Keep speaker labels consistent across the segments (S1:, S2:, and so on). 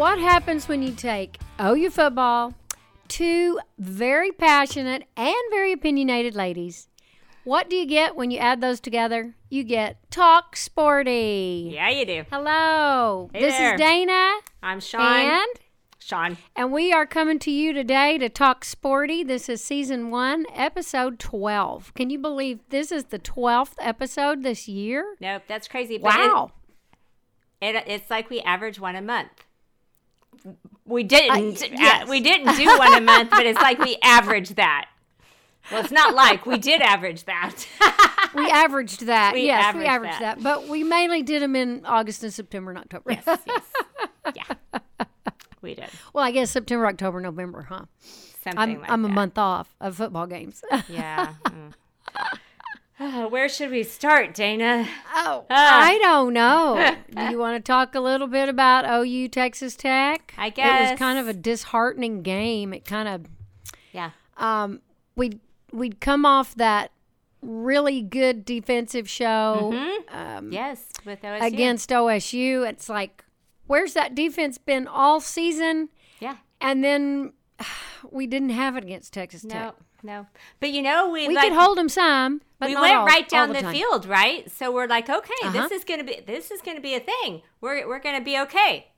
S1: What happens when you take OU football, two very passionate and very opinionated ladies? What do you get when you add those together? You get Talk Sporty.
S2: Yeah, you do.
S1: Hello.
S2: Hey
S1: this
S2: there.
S1: is Dana.
S2: I'm Shawn.
S1: And
S2: Shawn.
S1: and we are coming to you today to talk sporty. This is season 1, episode 12. Can you believe this is the 12th episode this year?
S2: Nope, that's crazy. But it-
S1: Wow.
S2: It, it's like we average one a month. We didn't.
S1: Uh, yes.
S2: we didn't do one a month, but it's like we averaged that. Well, it's not like we did average that.
S1: We averaged that.
S2: We
S1: yes,
S2: averaged
S1: we averaged
S2: that.
S1: that. But we mainly did them in August and September and October.
S2: yes, yes, yeah, we did
S1: Well, I guess September, October, November, huh?
S2: something
S1: I'm
S2: like
S1: I'm a month off of football games.
S2: Yeah. mm. Uh, where should we start, Dana?
S1: oh,
S2: Ah.
S1: I don't know. Do you want to talk a little bit about OU Texas Tech?
S2: I guess
S1: it was kind of a disheartening game. It kind of
S2: Yeah.
S1: um we we'd come off that really good defensive show um,
S2: Yes, with OSU.
S1: against OSU. It's like, where's that defense been all season?
S2: Yeah.
S1: And then we didn't have it against Texas
S2: No,
S1: Tech.
S2: No. But you know, we,
S1: We
S2: like
S1: could hold them some, but
S2: we went
S1: all-
S2: right down the,
S1: time.
S2: field, right? So we're like, okay,
S1: Uh-huh.
S2: this is gonna be this is gonna be a thing. We're we're gonna be okay.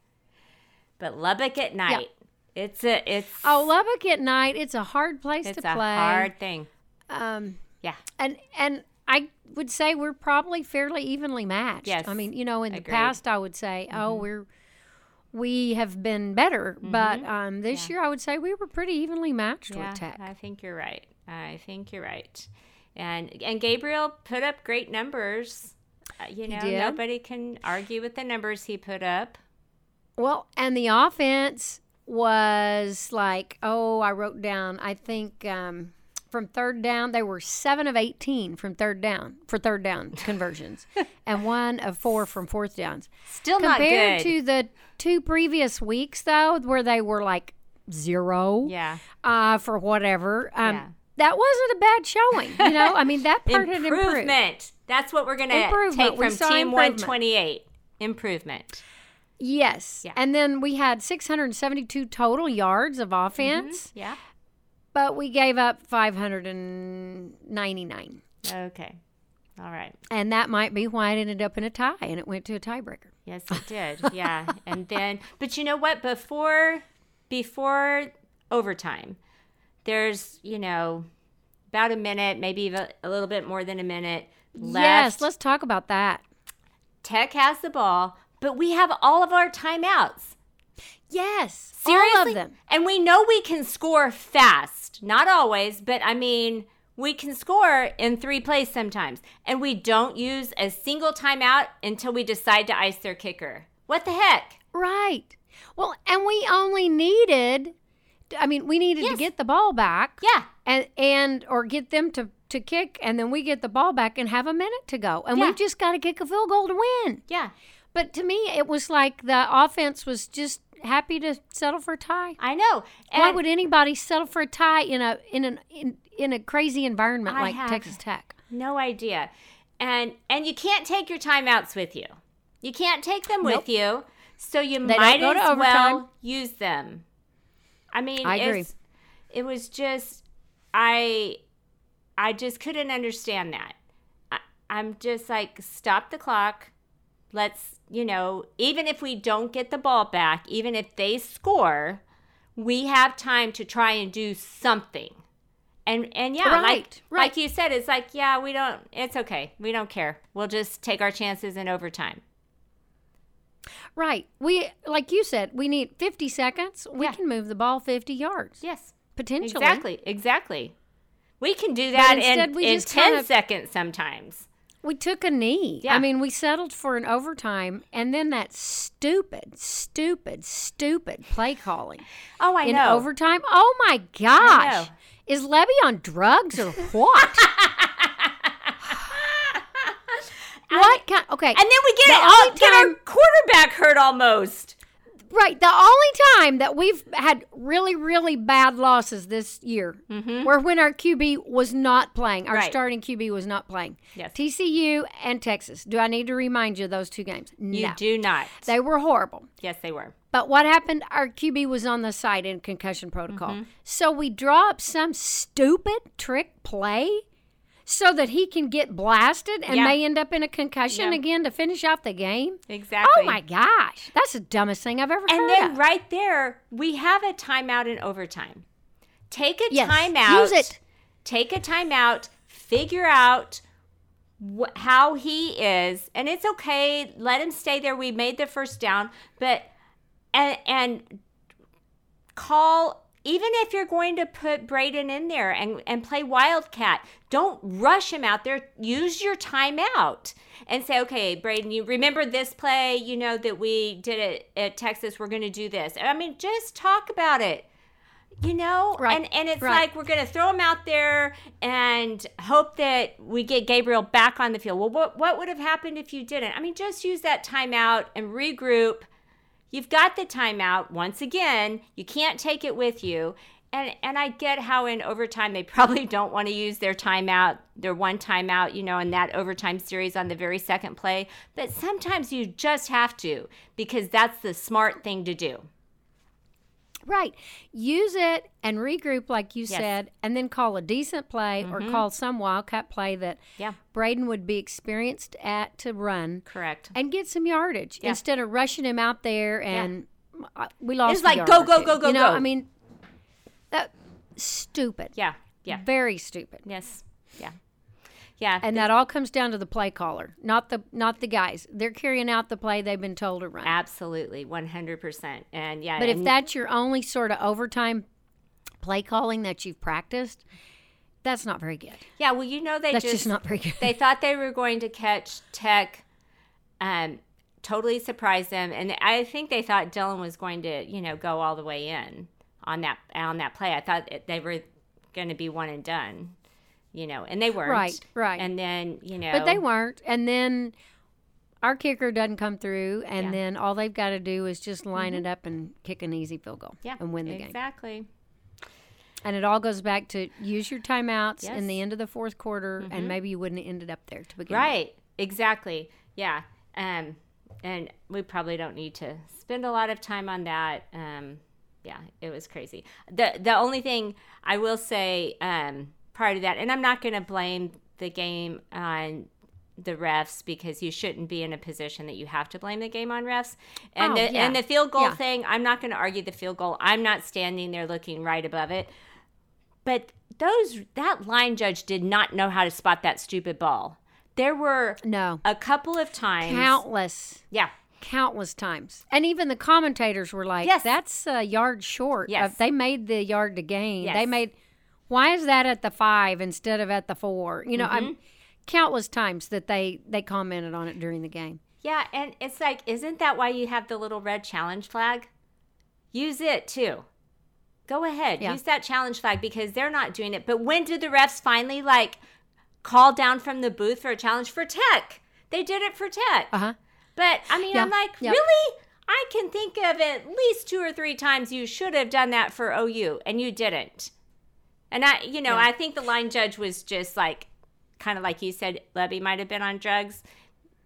S2: But Lubbock at night, it's a it's
S1: Oh, Lubbock at night, it's a hard place
S2: it's
S1: to
S2: a
S1: play.
S2: hard thing.
S1: Um,
S2: Yeah,
S1: and and I would say we're probably fairly evenly matched.
S2: Yes,
S1: I mean, you know, in the past, I would say, oh, we're we have been better, but um, this year I would say we were pretty evenly matched
S2: yeah.
S1: with Tech.
S2: I think you're right. I think you're right. And and Gabriel put up great numbers. Uh, you know, nobody can argue with the numbers he put up.
S1: Well, and the offense was like, oh, I wrote down, I think um, from third down, they were seven of 18 from third down for third down conversions and one of four from fourth downs.
S2: Still not
S1: Compared
S2: good.
S1: to the two previous weeks, though, where they were like zero
S2: yeah.
S1: uh, for whatever, um,
S2: Yeah.
S1: that wasn't a bad showing. You know, I mean, that part had improved.
S2: Improvement. That's what we're gonna
S1: Improvement.
S2: take from Team
S1: improvement.
S2: 128. Improvement.
S1: Yes.
S2: Yeah.
S1: And then we had 672 total yards of offense.
S2: Yeah.
S1: But we gave up 599.
S2: Okay. All right.
S1: And that might be why it ended up in a tie and it went to a tiebreaker.
S2: Yes, it did. Yeah. and then but you know what? Before before overtime, there's, you know, about a minute, maybe a little bit more than a minute left.
S1: Yes, let's talk about that.
S2: Tech has the ball, but we have all of our timeouts.
S1: Yes.
S2: Seriously?
S1: All of them.
S2: And we know we can score fast. Not always, but I mean, we can score in three plays sometimes. And we don't use a single timeout until we decide to ice their kicker. What the heck?
S1: Right. Well, and we only needed I mean, we needed to get the ball back.
S2: Yeah.
S1: And and or get them to to kick and then we get the ball back and have a minute to go. And
S2: Yeah.
S1: we've just got to kick a field goal to win.
S2: Yeah.
S1: But to me, it was like the offense was just happy to settle for a tie.
S2: I know. And
S1: Why would anybody settle for a tie in a in an in, in a crazy environment
S2: I
S1: like Texas Tech?
S2: no idea. And and you can't take your timeouts with you. You can't take them
S1: Nope.
S2: with you. So you
S1: They
S2: might as
S1: overtime.
S2: well use them. I mean,
S1: I agree.
S2: It was just I I just couldn't understand that. I, I'm just like stop the clock. Let's, you know, even if we don't get the ball back, even if they score, we have time to try and do something. And and yeah,
S1: Right,
S2: like
S1: right.
S2: like you said, it's like yeah, we don't. It's okay. We don't care. We'll just take our chances in overtime.
S1: Right. We like you said, we need 50 seconds. We
S2: Yeah.
S1: can move the ball 50 yards
S2: Yes,
S1: potentially.
S2: exactly, exactly. We can do that in,
S1: we
S2: in ten
S1: kind of-
S2: seconds sometimes.
S1: We took a knee.
S2: Yeah.
S1: I mean, we settled for an overtime and then that stupid, stupid, stupid play calling
S2: Oh, I
S1: in
S2: know.
S1: overtime. Oh my
S2: know.
S1: gosh. Is Lebby on drugs or what? what kind? Okay.
S2: and then we get,
S1: The
S2: oh,
S1: only
S2: get our quarterback hurt almost.
S1: Right. The only time that we've had really, really bad losses this year were when our QB was not playing. Our
S2: Mm-hmm. Right.
S1: starting QB was not playing.
S2: Yes.
S1: TCU and Texas. Do I need to remind you of those two games?
S2: You do not.
S1: They were horrible.
S2: yes, they were.
S1: But what happened? Our QB was on the side in concussion protocol.
S2: Mm-hmm.
S1: So we draw up some stupid trick play so that he can get blasted and
S2: Yeah.
S1: may end up in a concussion
S2: Yeah.
S1: again to finish out the game.
S2: Exactly.
S1: Oh my gosh. That's the dumbest thing I've ever
S2: And
S1: heard
S2: then
S1: of.
S2: right there, we have a timeout in overtime. Take a
S1: Yes,
S2: timeout.
S1: use it.
S2: Take a timeout. Figure out wh- how he is, and it's okay. Let him stay there. We made the first down, but and and call even if you're going to put Braden in there and, and play Wildcat, don't rush him out there. Use your timeout and say, okay, Braden, you remember this play, you know, that we did it at Texas. We're going to do this. I mean, just talk about it. You know,
S1: Right,
S2: and and it's
S1: right.
S2: like we're gonna throw him out there and hope that we get Gabriel back on the field. Well, what what would have happened if you didn't? I mean, just use that timeout and regroup. You've got the timeout once again. You can't take it with you. And and I get how in overtime they probably don't want to use their timeout, their one timeout, you know, in that overtime series on the very second play. But sometimes you just have to because that's the smart thing to do.
S1: Right. Use it and regroup, like you
S2: Yes.
S1: said, and then call a decent play or call some wildcat play that
S2: Yeah.
S1: Braden would be experienced at to run
S2: Correct.
S1: and get some yardage
S2: Yeah.
S1: instead of rushing him out there and uh, we lost.
S2: It's like,
S1: yard
S2: go, go, go, go,
S1: You know,
S2: go.
S1: I mean, that stupid.
S2: Yeah. Yeah.
S1: Very stupid.
S2: Yes. Yeah. Yeah.
S1: And that all comes down to the play caller, not the not the guys. They're carrying out the play they've been told to run.
S2: Absolutely, one hundred percent, and yeah.
S1: But if that's your only sort of overtime play calling that you've practiced, that's not very good.
S2: yeah, well, you know, they
S1: That's
S2: just,
S1: just not very good.
S2: they thought they were going to catch Tech, um, totally surprise them, and I think they thought Dillon was going to, you know, go all the way in on that on that play. I thought they were going to be one and done, you know, and they weren't.
S1: Right, right.
S2: And then you know,
S1: But they weren't. And then our kicker doesn't come through, and
S2: Yeah. Mm-hmm.
S1: then all they've got to do is just line it up and kick an easy field goal
S2: yeah,
S1: and win the game.
S2: exactly.
S1: And it all goes back to use your timeouts
S2: Yes. Mm-hmm.
S1: in the end of the fourth quarter, and maybe you wouldn't have ended up there to begin with.
S2: Right. Exactly. Yeah. Um, and we probably don't need to spend a lot of time on that. Um, yeah, it was crazy. The the only thing I will say um, prior of that, and I'm not going to blame the game on the refs because you shouldn't be in a position that you have to blame the game on refs. And
S1: Oh,
S2: the
S1: yeah.
S2: and the field goal
S1: Yeah.
S2: thing, I'm not going to argue the field goal. I'm not standing there looking right above it. But those that line judge did not know how to spot that stupid ball. There were
S1: No.
S2: a couple of times.
S1: Countless,
S2: Yeah.
S1: countless times. And even the commentators were like,
S2: Yes.
S1: that's a yard short.
S2: Yes.
S1: Of, they made the yard to gain. They made, why is that at the five instead of at the four? You know,
S2: Mm-hmm.
S1: I'm countless times that they, they commented on it during the game.
S2: Yeah, and it's like, isn't that why you have the little red challenge flag? Use it too. Go ahead,
S1: Yeah.
S2: use that challenge flag because they're not doing it. But when did the refs finally like call down from the booth for a challenge for Tech? They did it for Tech.
S1: Uh huh.
S2: But I mean,
S1: Yeah,
S2: I'm like,
S1: yeah.
S2: really? I can think of at least two or three times you should have done that for OU, and you didn't. And I, you know,
S1: Yeah.
S2: I think the line judge was just like, kind of like you said, Lebby might have been on drugs.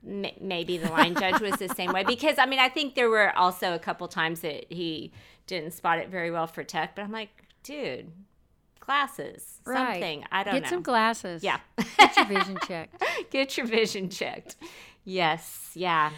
S2: M- maybe the line judge was the same way because I mean, I think there were also a couple times that he didn't spot it very well for Tech. But I'm like, dude, glasses,
S1: Right.
S2: something. I don't
S1: Get
S2: know.
S1: some glasses.
S2: yeah,
S1: Get your vision checked.
S2: get your vision checked. Yes, yeah.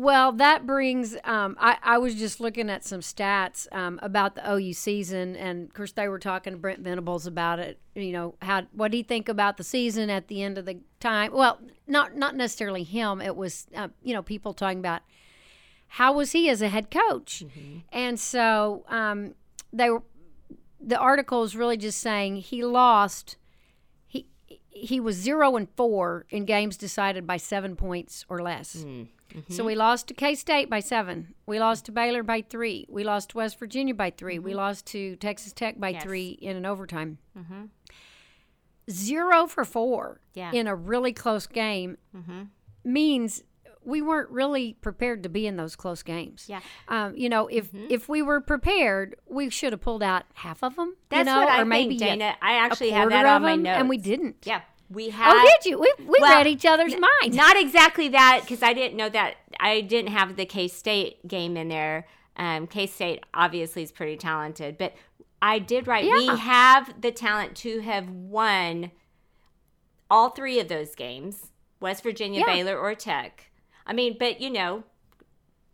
S1: Well, that brings. Um, I, I was just looking at some stats um, about the OU season, and of course, they were talking to Brent Venables about it. You know, how what do you think about the season at the end of the time? Well, not not necessarily him. It was uh, you know people talking about how was he as a head coach, and so um, they were. The article is really just saying he lost. He he was zero and four in games decided by seven points or less. Mm-hmm. So we lost to K State by seven. We lost to Baylor by three. We lost to West Virginia by 3 We mm-hmm. lost to Texas Tech by
S2: Yes.
S1: three in an overtime. Mm-hmm. Zero for four
S2: Yeah.
S1: in a really close game means we weren't really prepared to be in those close games.
S2: Yeah.
S1: Um, you know, if if we were prepared, we should have pulled out half of them.
S2: That's
S1: you know,
S2: what I
S1: or maybe
S2: think,
S1: a-
S2: Dana. I
S1: a
S2: actually have that on my notes.
S1: and we didn't.
S2: Yeah, we had.
S1: Oh, did you? We we
S2: Well,
S1: read each other's minds.
S2: Not exactly that because I didn't know that. I didn't have the K State game in there. Um, K State obviously is pretty talented, but I did write. We have the talent to have won all three of those games: West Virginia,
S1: Yeah.
S2: Baylor, or Tech. I mean, but you know,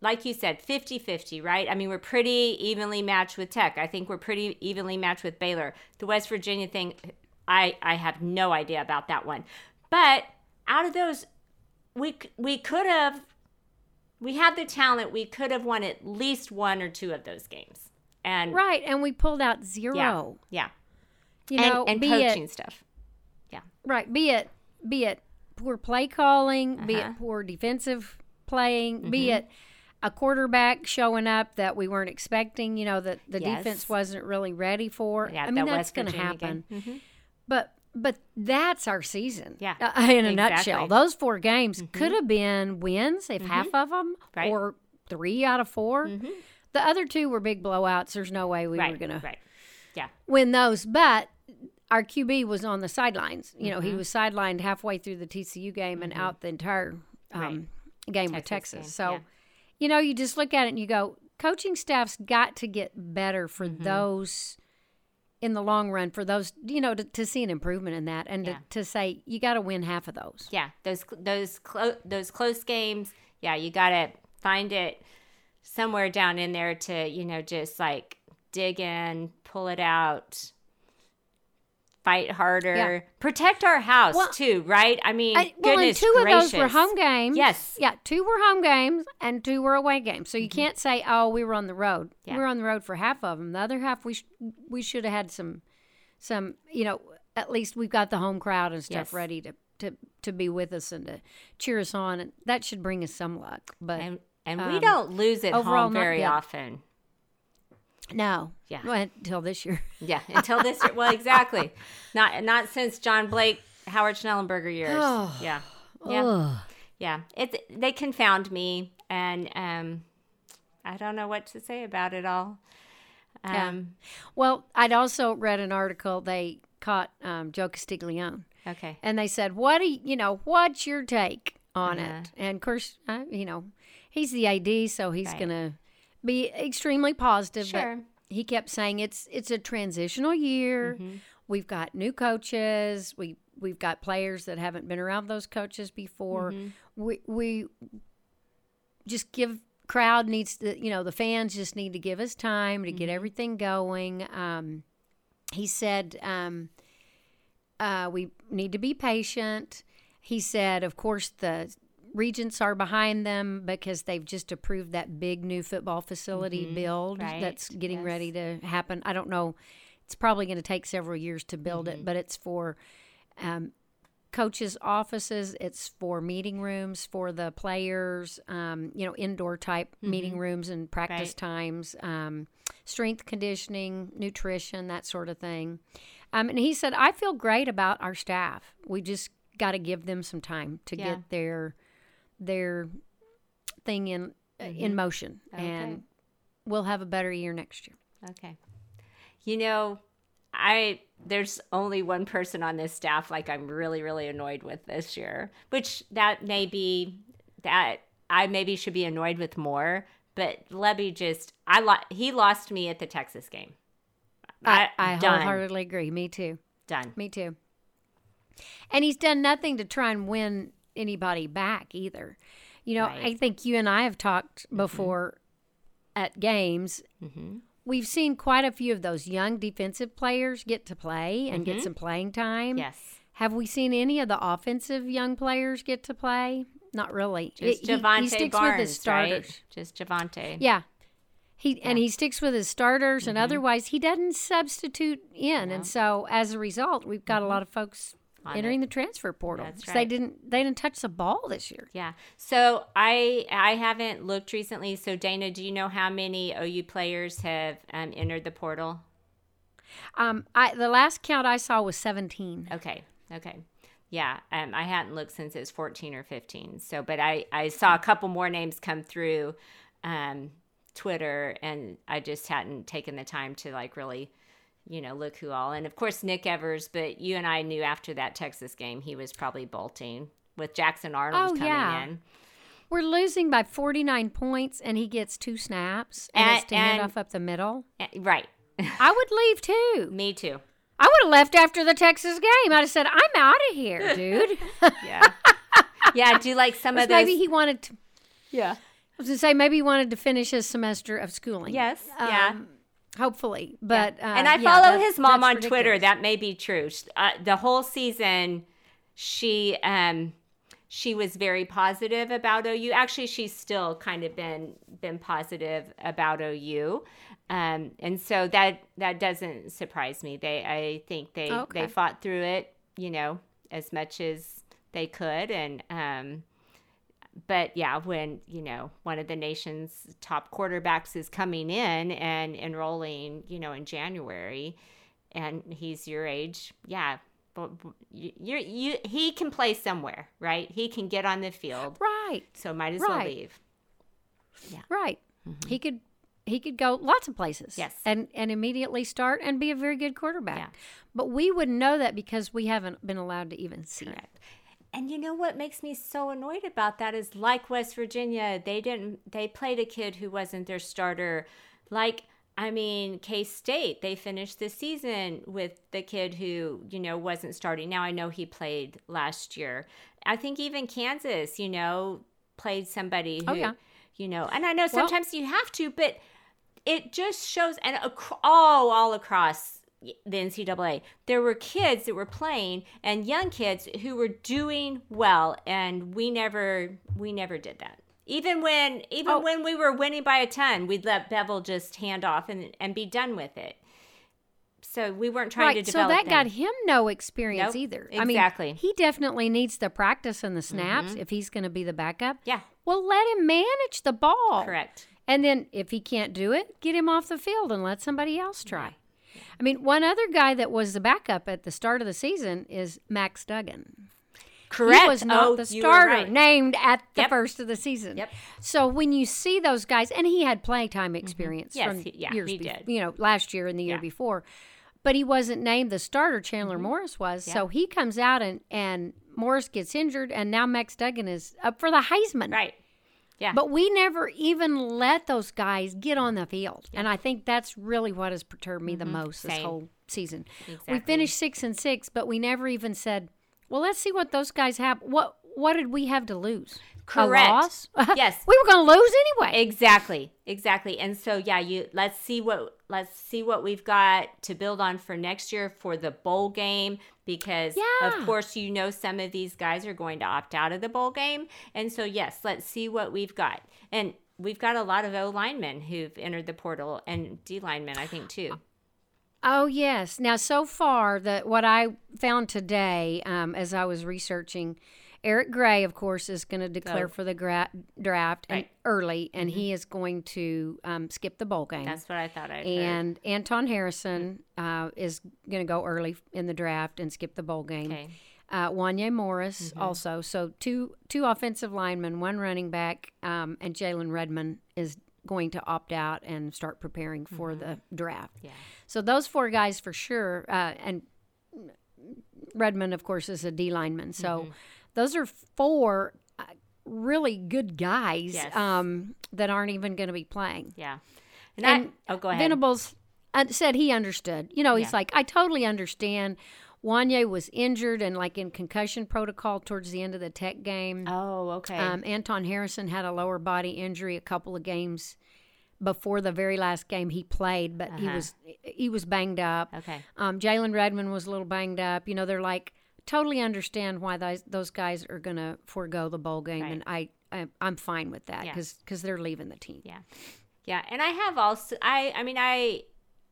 S2: like you said, 50 50, right? I mean, we're pretty evenly matched with Tech. I think we're pretty evenly matched with Baylor. The West Virginia thing, I, I have no idea about that one. But out of those, we, we could have, we had the talent, we could have won at least one or two of those games. And
S1: Right, and we pulled out zero.
S2: yeah,
S1: You
S2: and,
S1: know,
S2: and
S1: be
S2: coaching
S1: it
S2: stuff.
S1: Yeah, right, be it be it poor play calling, be
S2: Uh-huh.
S1: it poor defensive playing, be
S2: Mm-hmm.
S1: it a quarterback showing up that we weren't expecting. You know that the
S2: Yes.
S1: defense wasn't really ready for.
S2: Yeah,
S1: I mean
S2: that
S1: that's going to happen.
S2: Mhm.
S1: But but that's our season.
S2: Yeah,
S1: uh, in a
S2: exactly.
S1: nutshell, those four games could have been wins if half of them,
S2: Right.
S1: or three out of 4
S2: Mhm.
S1: The other two were big blowouts. There's no way we
S2: Right,
S1: were going to
S2: right. Yeah.
S1: win those. But our QB was on the sidelines. You know,
S2: Mm-hmm.
S1: he was sidelined halfway through the TCU game and out the entire um, game with
S2: Texas
S1: Texas.
S2: game,
S1: So,
S2: yeah.
S1: you know, you just look at it and you go, coaching staff's got to get better for
S2: Mm-hmm.
S1: those in the long run, for those, you know, to, to see an improvement in that and
S2: Yeah.
S1: to, to say, you got to win half of those.
S2: Yeah, those those clo- those close games. Yeah, you got to find it somewhere down in there to you know just like dig in, pull it out, fight harder,
S1: Yeah.
S2: protect our house
S1: Well,
S2: too. Right? I mean,
S1: I, well, and two
S2: gracious.
S1: of those were home games.
S2: Yes.
S1: Yeah, two were home games and two were away games. So you can't say, "Oh, we were on the road."
S2: Mm-hmm. Yeah.
S1: We were on the road for half of them. The other half, we sh- we should have had some, some. You know, at least we've got the home crowd and stuff
S2: Yes.
S1: ready to to to be with us and to cheer us on, and that should bring us some luck. But
S2: And and we
S1: um,
S2: don't lose at
S1: overall,
S2: home very often.
S1: No,
S2: Yeah.
S1: well, until this year.
S2: Yeah, until this year. Well, exactly. Not not since John Blake, Howard Schnellenberger years.
S1: Oh.
S2: Yeah. Yeah. Yeah it they confound me and um i don't know what to say about it all
S1: Yeah.
S2: um
S1: Well, I'd also read an article. They caught um, Joe Castiglione.
S2: okay
S1: and they said, "What do you, you know? What's your take on
S2: Uh-huh.
S1: it?" And of course, uh, you know, he's the AD, so he's
S2: Right.
S1: gonna be extremely positive.
S2: Sure.
S1: But he kept saying it's it's a transitional year.
S2: Mm-hmm.
S1: We've got new coaches. We we've got players that haven't been around those coaches before.
S2: Mm-hmm.
S1: We we just give crowd needs to you know the fans just need to give us time to
S2: Mm-hmm.
S1: get everything going. Um, he said um, uh, we need to be patient. He said, of course, the regents are behind them because they've just approved that big new football facility build
S2: Mm-hmm. Right,
S1: that's getting
S2: yes.
S1: ready to happen. I don't know. It's probably going to take several years to build
S2: Mm-hmm.
S1: it, but it's for um, coaches' offices. It's for meeting rooms for the players. Um, you know, indoor type meeting rooms and practice
S2: Mm-hmm. Right.
S1: times. Um, strength conditioning, nutrition, that sort of thing. Um, and he said, I feel great about our staff. We just got to give them some time to
S2: Yeah.
S1: get their their thing in in motion,
S2: Mm-hmm. Okay.
S1: and we'll have a better year next year.
S2: okay you know i there's only one person on this staff like i'm really really annoyed with this year which that may be that i maybe should be annoyed with more but Lebby just i lo- he lost me at the texas game
S1: I, I
S2: done
S1: wholeheartedly agree. Me too.
S2: done
S1: Me too. And he's done nothing to try and win anybody back either. You know,
S2: Right. Mm-hmm.
S1: I think you and I have talked before at games.
S2: hmm
S1: We've seen quite a few of those young defensive players get to play and get some playing time.
S2: yes
S1: Have we seen any of the offensive young players get to play? Not really.
S2: Just
S1: It-
S2: Jovantae
S1: he, sticks
S2: Barnes,
S1: with his starters.
S2: right? Just Jovantae.
S1: Yeah. He and he sticks with his starters
S2: Mm-hmm.
S1: and otherwise he doesn't substitute in. And so as a result, we've got a lot of folks Entering the transfer portal.
S2: That's
S1: 'cause They didn't they didn't touch the ball this year.
S2: Yeah. So I I haven't looked recently. So Dana, do you know how many OU players have um, entered the portal?
S1: Um I the last count I saw was 17.
S2: Okay. Okay. Yeah, um, I hadn't looked since it was 14 or 15. So, but I, I saw a couple more names come through um, Twitter, and I just hadn't taken the time to like really, you know, look who all. And of course, Nick Evers, but you and I knew after that Texas game he was probably bolting with Jackson Arnold
S1: Oh,
S2: coming
S1: yeah.
S2: in.
S1: We're losing by 49 points, and he gets two snaps and,
S2: And-
S1: to
S2: and-
S1: off up the middle.
S2: Eh, Right.
S1: I would leave too.
S2: Me too.
S1: I would have left after the Texas game. I'd have said, "I'm out of here, dude."
S2: Yeah. yeah, do like some of those.
S1: maybe he wanted to.
S2: yeah.
S1: I was going to say maybe he wanted to finish his semester of schooling.
S2: Yes. yeah.
S1: Hopefully, but uh,
S2: and I
S1: yeah,
S2: follow his mom on Twitter. That may be true. Uh, the whole season, she um she was very positive about OU. Actually, she's still kind of been been positive about OU. Um, and so that that doesn't surprise me. They I think they
S1: Okay.
S2: they fought through it, you know, as much as they could and um but yeah, when you know one of the nation's top quarterbacks is coming in and enrolling, you know, in January, and he's your age, yeah, but you, you, he can play somewhere, right? He can get on the field,
S1: right,
S2: so might as well
S1: Right.
S2: leave.
S1: right. He could he could go lots of places.
S2: Mm-hmm. Yes.
S1: and and immediately start and be a very good quarterback.
S2: Yeah.
S1: But we wouldn't know that because we haven't been allowed to even see it.
S2: And you know what makes me so annoyed about that is like West Virginia, they didn't they played a kid who wasn't their starter. Like I mean, K State, they finished the season with the kid who, you know, wasn't starting. Now I know he played last year. I think even Kansas, you know, played somebody oh, who
S1: Oh, yeah.
S2: you know, and I know
S1: Well-
S2: sometimes you have to, but it just shows and ac- all all across the NCAA, there were kids that were playing and young kids who were doing well, and we never we never did that. Even when even
S1: Oh.
S2: when we were winning by a ton, we'd let Beville just hand off and and be done with it. So we weren't trying
S1: right.
S2: to
S1: So
S2: develop.
S1: that got him no experience
S2: Nope,
S1: either.
S2: exactly.
S1: I mean, he definitely needs the practice and the mm-hmm. snaps if he's going to be the backup.
S2: yeah,
S1: Well, let him manage the ball.
S2: correct.
S1: And then if he can't do it, get him off the field and let somebody else try. I mean, one other guy that was the backup at the start of the season is Max Duggan.
S2: Correct.
S1: He was not
S2: oh,
S1: the starter
S2: right.
S1: named at the
S2: Yep.
S1: first of the season.
S2: Yep.
S1: So when you see those guys, and he had playtime mm-hmm. experience
S2: Yes,
S1: from
S2: he- yeah,
S1: years
S2: he did.
S1: you know, last year and the year
S2: Yeah.
S1: before, but he wasn't named the starter. Chandler mm-hmm. Morris was. So he comes out and and Morris gets injured, and now Max Duggan is up for the Heisman.
S2: Right. Yeah.
S1: But we never even let those guys get on the field. And I think that's really what has perturbed me the most this
S2: Mm-hmm.
S1: Whole season. We finished six and six, but we never even said, Well, let's see what those guys have. What what did we have to lose?
S2: Correct.
S1: A loss?
S2: Yes.
S1: we were gonna lose anyway.
S2: Exactly. Exactly. And so yeah, you let's see what let's see what we've got to build on for next year for the bowl game because
S1: Yeah.
S2: of course you know some of these guys are going to opt out of the bowl game. And so yes, let's see what we've got. And we've got a lot of O linemen who've entered the portal and D linemen, I think too.
S1: Oh yes. Now so far that what I found today, um, as I was researching, Eric Gray, of course, is going to declare
S2: Oh.
S1: for the gra- draft and early, and he is going to um, skip the bowl game.
S2: That's what I thought I heard.
S1: and Anton Harrison uh, is going to go early in the draft and skip the bowl game.
S2: Okay.
S1: Uh, Wanye Morris also. So two two offensive linemen, one running back, um, and Jalen Redmond is going to opt out and start preparing for the draft.
S2: Yeah.
S1: So those four guys for sure, uh, and Redmond, of course, is a D lineman. So
S2: Mm-hmm.
S1: Those are four uh, really good guys
S2: Yes.
S1: um, that aren't even going to be playing.
S2: Yeah. And,
S1: And
S2: I, oh go ahead.
S1: Venables uh, said he understood. You know, he's
S2: Yeah.
S1: like, I totally understand. Wanye was injured and like in concussion protocol towards the end of the Tech game.
S2: oh, okay.
S1: Um, Anton Harrison had a lower body injury a couple of games before the very last game he played, but he
S2: Uh-huh.
S1: was he was banged up.
S2: okay.
S1: Um, Jalen Redmond was a little banged up. You know, they're like totally understand why those those guys are going to forego the bowl game,
S2: Right.
S1: and I, I I'm fine with that
S2: Yeah.
S1: because they're leaving the team.
S2: Yeah. Yeah. And I have also I I mean I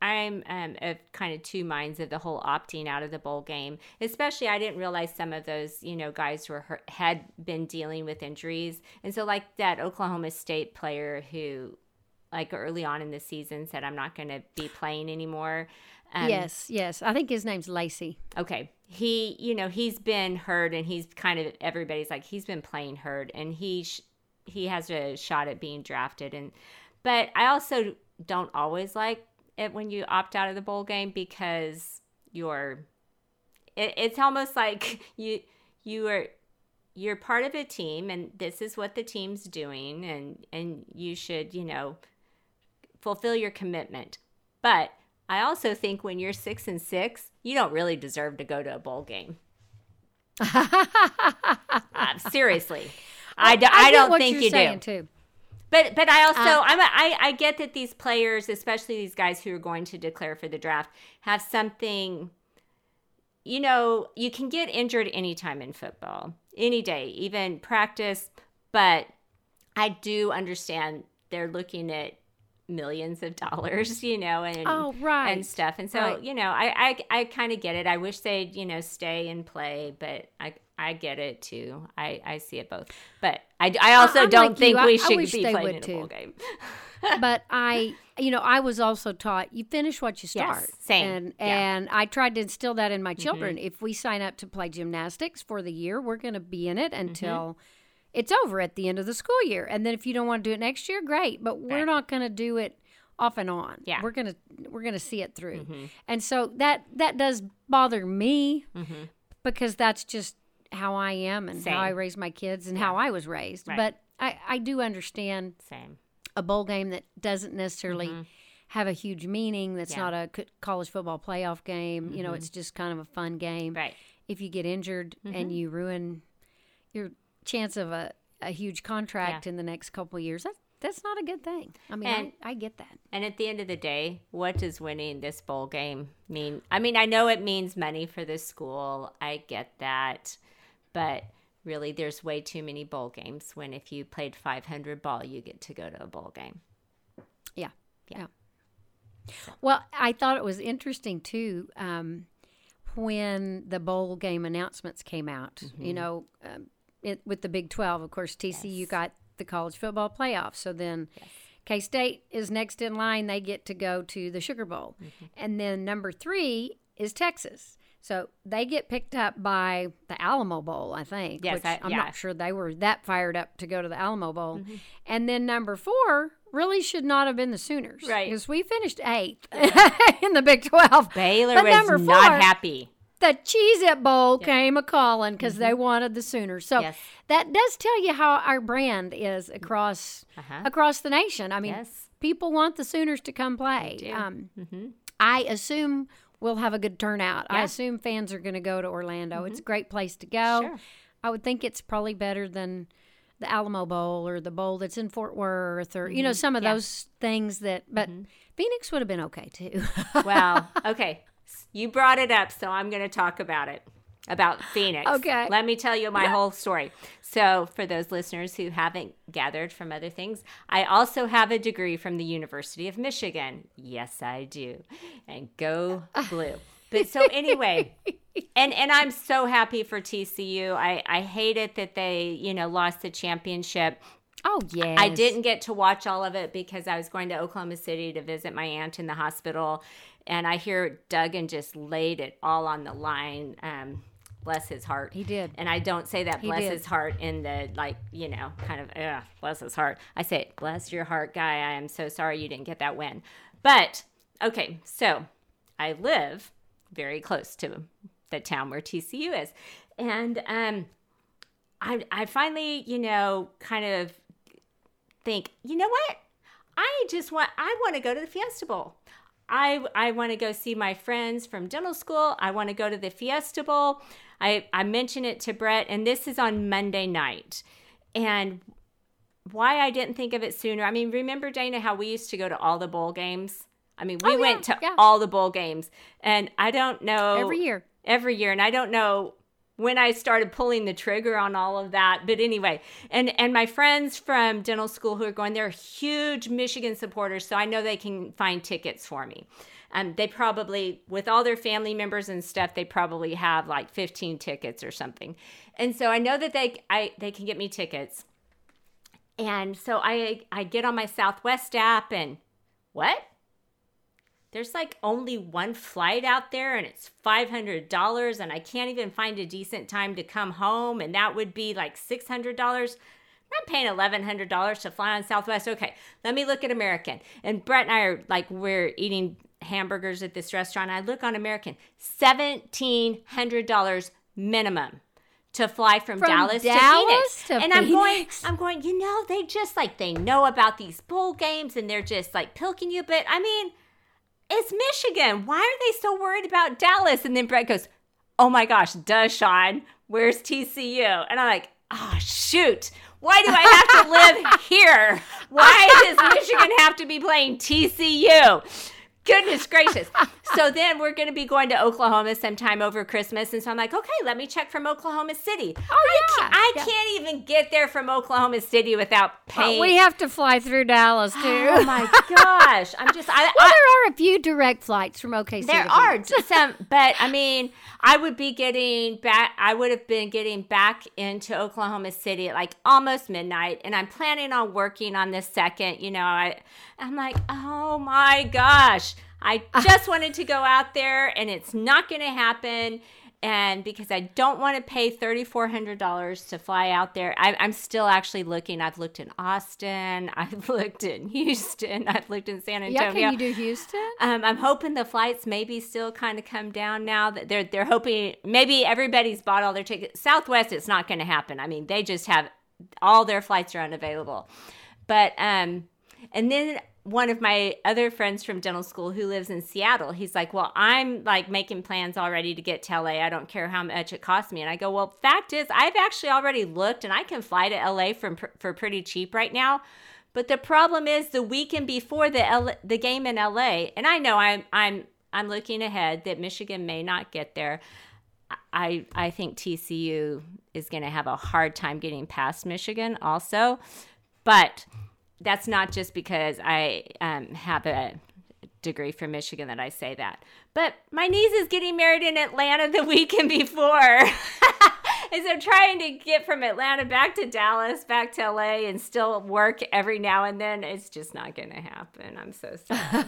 S2: I'm um, of kind of two minds of the whole opting out of the bowl game. Especially, I didn't realize some of those, you know, guys were hurt, had been dealing with injuries, and so like that Oklahoma State player who like early on in the season said I'm not going to be playing anymore. Um,
S1: yes, yes. I think his name's Lacey.
S2: Okay. He, you know, he's been hurt and he's kind of everybody's like he's been playing hurt and he sh- he has a shot at being drafted. And but I also don't always like it when you opt out of the bowl game because you're it, it's almost like you you are you're part of a team and this is what the team's doing and and you should you know fulfill your commitment. But i also think when you're six and six you don't really deserve to go to a bowl game uh, seriously I
S1: get
S2: don't
S1: what
S2: think
S1: you're
S2: you do
S1: Too.
S2: but but I also
S1: Uh,
S2: I'm a, I I get that these players, especially these guys who are going to declare for the draft, have something. You know, you can get injured anytime in football, any day, even practice. But I do understand they're looking at millions of dollars, you know, and
S1: Oh, right.
S2: and stuff. And so
S1: Right.
S2: you know, I I, I kind of get it. I wish they'd you know stay and play, but I. I get it too. I, I see it both, but I, I also
S1: I'm
S2: don't
S1: like
S2: think
S1: you. I-
S2: we
S1: I
S2: should
S1: wish
S2: be playing in a bowl
S1: too.
S2: game.
S1: but I, you know, I was also taught you finish what you start.
S2: same.
S1: And
S2: Yeah. Mm-hmm.
S1: and I tried to instill that in my children. If we sign up to play gymnastics for the year, we're going to be in it
S2: Mm-hmm.
S1: It's over at the end of the school year. And then if you don't want to do it next year, great. But we're
S2: Right.
S1: not going to do it off and on.
S2: Yeah.
S1: we're gonna we're gonna see it through.
S2: Mm-hmm.
S1: And so that that does bother me
S2: Mm-hmm.
S1: because that's just how I am and how I
S2: Same.
S1: raise my kids and how I was raised.
S2: Right.
S1: But I, I do understand
S2: Same.
S1: a bowl game that doesn't necessarily have a huge meaning that's
S2: Mm-hmm. Yeah. Mm-hmm.
S1: not a college football playoff game you know it's just kind of a fun game
S2: Right.
S1: if you get injured
S2: Mm-hmm.
S1: and you ruin your chance of a, a huge contract in the next couple of years that's that's not a good thing i mean
S2: And-
S1: I, I get that
S2: And at the end of the day, what does winning this bowl game mean? I mean, I know it means money for the school. I get that. But really, there's way too many bowl games when if you played 500 ball, you get to go to a bowl game.
S1: yeah
S2: Yeah.
S1: well i thought it was interesting too um, when the bowl game announcements came out
S2: Mm-hmm.
S1: you know um, it, with the big 12 of course tcu
S2: Yes.
S1: got the college football playoff so then K State is next in line. They get to go to the Sugar Bowl.
S2: Mm-hmm.
S1: And then number three is Texas. So they get picked up by the Alamo Bowl, I think.
S2: Yes, I-
S1: I'm
S2: yeah.
S1: not sure they were that fired up to go to the Alamo Bowl.
S2: Mm-hmm.
S1: And then number four really should not have been the Sooners.
S2: Right.
S1: Because we finished eighth in the Big 12.
S2: Baylor
S1: But
S2: was
S1: number
S2: not happy.
S1: The Cheez It Bowl came a calling because they wanted the Sooners. So
S2: Mm-hmm. Yes.
S1: that does tell you how our brand is across
S2: Uh-huh.
S1: across the nation. I mean,
S2: Yes.
S1: people want the Sooners to come play. Um,
S2: Mm-hmm.
S1: I assume we'll have a good turnout. I assume fans are going to go to Orlando. It's a great place to go.
S2: Mm-hmm. Sure.
S1: I would think it's probably better than the Alamo Bowl or the bowl that's in Fort Worth or you know some of
S2: Mm-hmm. Yeah.
S1: those things that. But Phoenix would have been okay too.
S2: Well, okay. You brought it up, so I'm going to talk about it. About Phoenix.
S1: Okay.
S2: Let me tell you my whole story. So, for those listeners who haven't gathered from other things, I also have a degree from the University of Michigan. Yes, I do. And go blue. But so anyway, and and I'm so happy for TCU. I I hate it that they, you know, lost the championship.
S1: Oh yeah.
S2: I didn't get to watch all of it because I was going to Oklahoma City to visit my aunt in the hospital, and I hear Duggan just laid it all on the line. Um, bless his heart.
S1: He did.
S2: and I don't say that
S1: He
S2: bless
S1: did.
S2: his heart in the like you know kind of ugh, bless his heart. I say bless your heart, guy. I am so sorry you didn't get that win. But okay, so I live very close to the town where TCU is, and um, I I finally you know kind of think, you know what? I just want I want to go to the Fiesta Bowl. I I want to go see my friends from dental school. I want to go to the Fiesta Bowl. I I mentioned it to Brett and this is on Monday night. And why I didn't think of it sooner. I mean, remember Dana how we used to go to all the bowl games? I mean, we
S1: Oh, yeah,
S2: went to
S1: yeah.
S2: all the bowl games. And I don't know
S1: every year.
S2: every year and i don't know when i started pulling the trigger on all of that. But anyway and and my friends from dental school who are going they're huge michigan supporters so i know they can find tickets for me. Um, they probably with all their family members and stuff they probably have like 15 tickets or something. And so i know that they I, they can get me tickets. And so I I get on my Southwest app and what? There's like only one flight out there and it's $500 and I can't even find a decent time to come home and that would be like $600. I'm paying $1,100 to fly on Southwest. Okay, let me look at American. And Brett and I are like, we're eating hamburgers at this restaurant. I look on American, $1,700 minimum to fly from,
S1: From
S2: Dallas,
S1: Dallas
S2: to Phoenix.
S1: to
S2: and I'm going, I'm going, you know, they just like, they know about these bowl games and they're just like pilking you. But I mean, it's Michigan. Why are they so worried about Dallas? And then Brett goes, oh my gosh, duh, Shawn, where's TCU? And I'm like, oh, shoot. Why do I have to live here? Why does Michigan have to be playing TCU? Goodness gracious. So then we're going to be going to Oklahoma sometime over Christmas. And so I'm like, okay, let me check from Oklahoma City.
S1: Oh,
S2: I,
S1: yeah,
S2: can't, I
S1: yeah.
S2: can't even get there from Oklahoma City without
S1: Well,
S2: paying.
S1: we have to fly through Dallas too.
S2: oh my gosh. I'm just, I,
S1: well,
S2: I,
S1: there are a few direct flights from OKC.
S2: there are some, but I mean, I would be getting back. I would have been getting back into Oklahoma City at like almost midnight, and I'm planning on working on this second. You know, I, I'm like, oh my gosh, I just wanted to go out there, and it's not going to happen. And because I don't want to pay thirty four hundred dollars to fly out there, I, I'm still actually looking. I've looked in Austin, I've looked in Houston, I've looked in San Antonio.
S1: Yeah, can you do Houston?
S2: Um, I'm hoping the flights maybe still kind of come down now that they're they're hoping maybe everybody's bought all their tickets. Southwest, it's not going to happen. I mean, they just have all their flights are unavailable. But um, and then one of my other friends from dental school who lives in Seattle, he's like, "Well, I'm like making plans already to get to LA. I don't care how much it costs me." And I go, "Well, fact is, I've actually already looked, and I can fly to LA from for pretty cheap right now." But the problem is the weekend before the L- the game in LA, and I know I'm I'm I'm looking ahead that Michigan may not get there. I I think TCU is going to have a hard time getting past Michigan also, but that's not just because I um, have a degree from Michigan that I say that. But my niece is getting married in Atlanta the weekend before. and so trying to get from Atlanta back to Dallas, back to LA, and still work every now and then, it's just not going to happen. I'm so sad.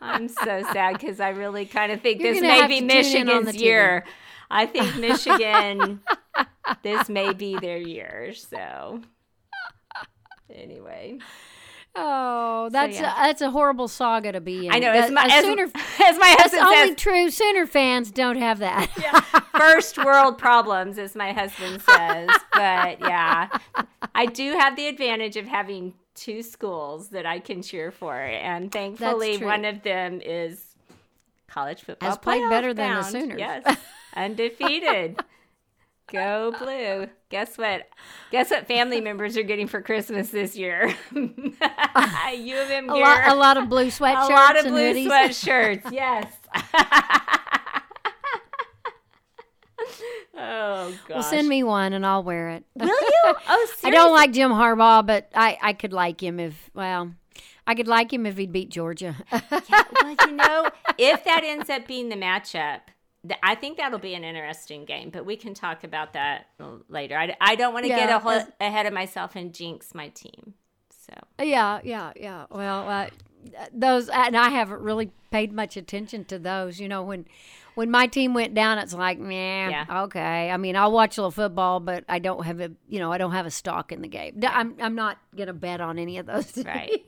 S2: I'm so sad because I really kind of think
S1: You're
S2: this may be Michigan's
S1: TV.
S2: year. I think Michigan, this may be their year. So, anyway.
S1: Oh, that's
S2: yeah.
S1: a, that's a horrible saga to be in.
S2: I know.
S1: That-
S2: As my, as,
S1: Sooner,
S2: as my
S1: that's
S2: husband
S1: only true. Sooner fans don't have that.
S2: first world problems, as my husband says. But yeah, I do have the advantage of having two schools that I can cheer for, and thankfully, one of them is college football.
S1: Has played better than the. Sooners.
S2: Yes, undefeated. Go blue. Guess what? Guess what family members are getting for Christmas this year? U of M
S1: a
S2: gear.
S1: lot, a lot of blue sweatshirts
S2: a lot of blue
S1: hoodies.
S2: sweatshirts. Yes. oh gosh.
S1: Well, send me one and I'll wear it.
S2: Will you? Oh, seriously?
S1: I don't like Jim Harbaugh, but I, I could like him if well, I could like him if he'd beat Georgia.
S2: Yeah, well, you know, if that ends up being the matchup, I think that'll be an interesting game. But we can talk about that later. I, I don't want to get
S1: Yeah,
S2: a ho-
S1: as-
S2: ahead of myself and jinx my team. So
S1: yeah, yeah, yeah. Well, uh, those and I haven't really paid much attention to those. You know, when when my team went down, it's like, nah,
S2: Yeah.
S1: okay. I mean, I'll watch a little football, but I don't have a, you know, I don't have a stock in the game. I'm I'm not gonna bet on any of those.
S2: Right.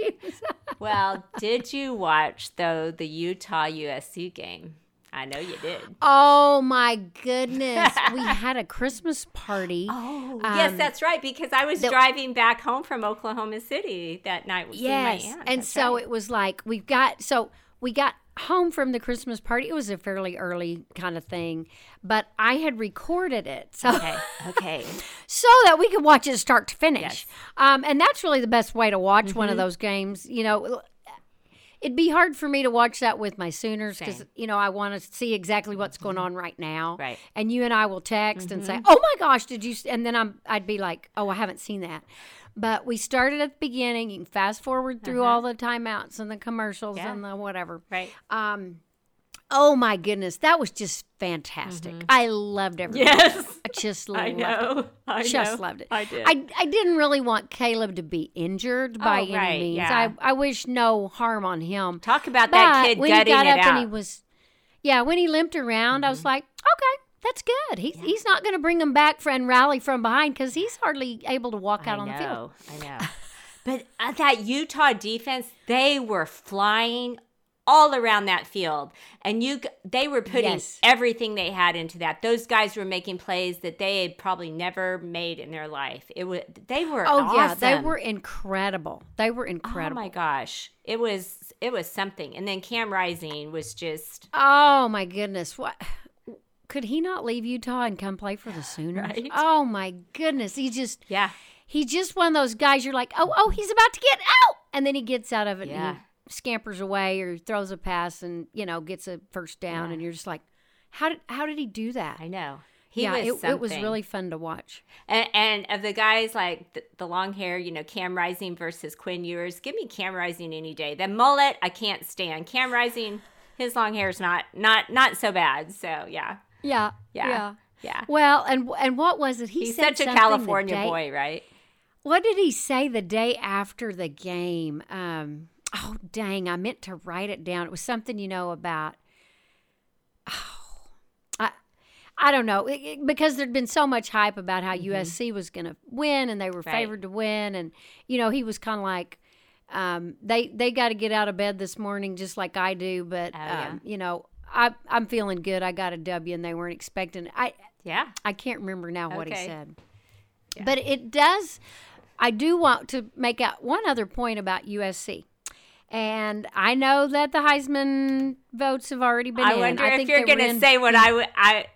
S2: well, did you watch though the Utah USC game? I know you did.
S1: oh my goodness, we had a Christmas party.
S2: Oh, yes,
S1: Um,
S2: that's right. Because I was
S1: the-
S2: driving back home from Oklahoma City that night. with
S1: Yes, and
S2: That's
S1: so
S2: right.
S1: it was like we've got so we got home from the Christmas party. It was a fairly early kind of thing, but I had recorded it so
S2: okay, okay,
S1: so that we could watch it start to finish.
S2: Yes.
S1: Um, and that's really the best way to watch one of
S2: Mm-hmm.
S1: those games. You know, it'd be hard for me to watch that with my Sooners because you know I want to see exactly what's going mm-hmm. on right now.
S2: Right.
S1: And you and I will text and say, mm-hmm. "Oh my gosh, did you?" And then I'm I'd be like, "Oh, I haven't seen that." But we started at the beginning. You can fast forward through uh-huh. all the timeouts and the commercials
S2: Yeah.
S1: and the whatever.
S2: right.
S1: Um, Oh my goodness, that was just fantastic. I loved everything.
S2: Yes.
S1: I just
S2: I
S1: loved it.
S2: know. I
S1: Just
S2: know.
S1: loved it.
S2: I did.
S1: I, I didn't really want Caleb to be injured by
S2: Oh,
S1: any
S2: right,
S1: means.
S2: yeah.
S1: I, I wish no harm on him.
S2: Talk about that kid
S1: when he got
S2: it
S1: up
S2: out. Mm-hmm.
S1: and he was, yeah, when he limped around, I was like, okay, that's good. He, He's not going to bring him back for and rally from behind because he's hardly able to walk out
S2: I
S1: on
S2: know,
S1: the field.
S2: I know. but uh, that Utah defense, they were flying all around that field, and you they were putting
S1: Yes.
S2: everything they had into that. Those guys were making plays that they had probably never made in their life. It was they were
S1: Oh yeah, they were incredible. They were incredible.
S2: Oh my gosh, it was it was something. And then Cam Rising was just
S1: Oh my goodness, what? Could he not leave Utah and come play for the Sooners?
S2: Right.
S1: Oh my goodness, he just
S2: yeah.
S1: he's just one of those guys. You're like, oh oh, he's about to get out, and then he gets out of it.
S2: Yeah.
S1: Scampers away or throws a pass and you know gets a first down,
S2: Yeah.
S1: and you're just like, how did how did he do that?
S2: I know. He
S1: yeah,
S2: was
S1: it, it was really fun to watch.
S2: And, and of the guys like the, the long hair, you know, Cam Rising versus Quinn Ewers, give me Cam Rising any day. The mullet, I can't stand. Cam Rising, his long hair is not not not so bad. So yeah,
S1: Yeah,
S2: Yeah. yeah.
S1: Well, and and what was it? He
S2: He's
S1: said
S2: such a California
S1: day-
S2: boy, right?
S1: What did he say the day after the game? Um, oh, dang, I meant to write it down. It was something you know about. Oh, I, I don't know It- it- because there'd been so much hype about how USC was going to win and they were
S2: Mm-hmm. Right.
S1: favored to win, and you know he was kind of like. Um, they they got to get out of bed this morning just like I do, but
S2: Oh, yeah.
S1: um, you know I I'm feeling good. I got a W, and they weren't expecting. it. I
S2: Yeah.
S1: I can't remember now what he said.
S2: Yeah.
S1: But it does, I do want to make out one other point about USC. And I know that the Heisman votes have already been
S2: I
S1: in.
S2: wonder
S1: I
S2: if you're going to say what I would. I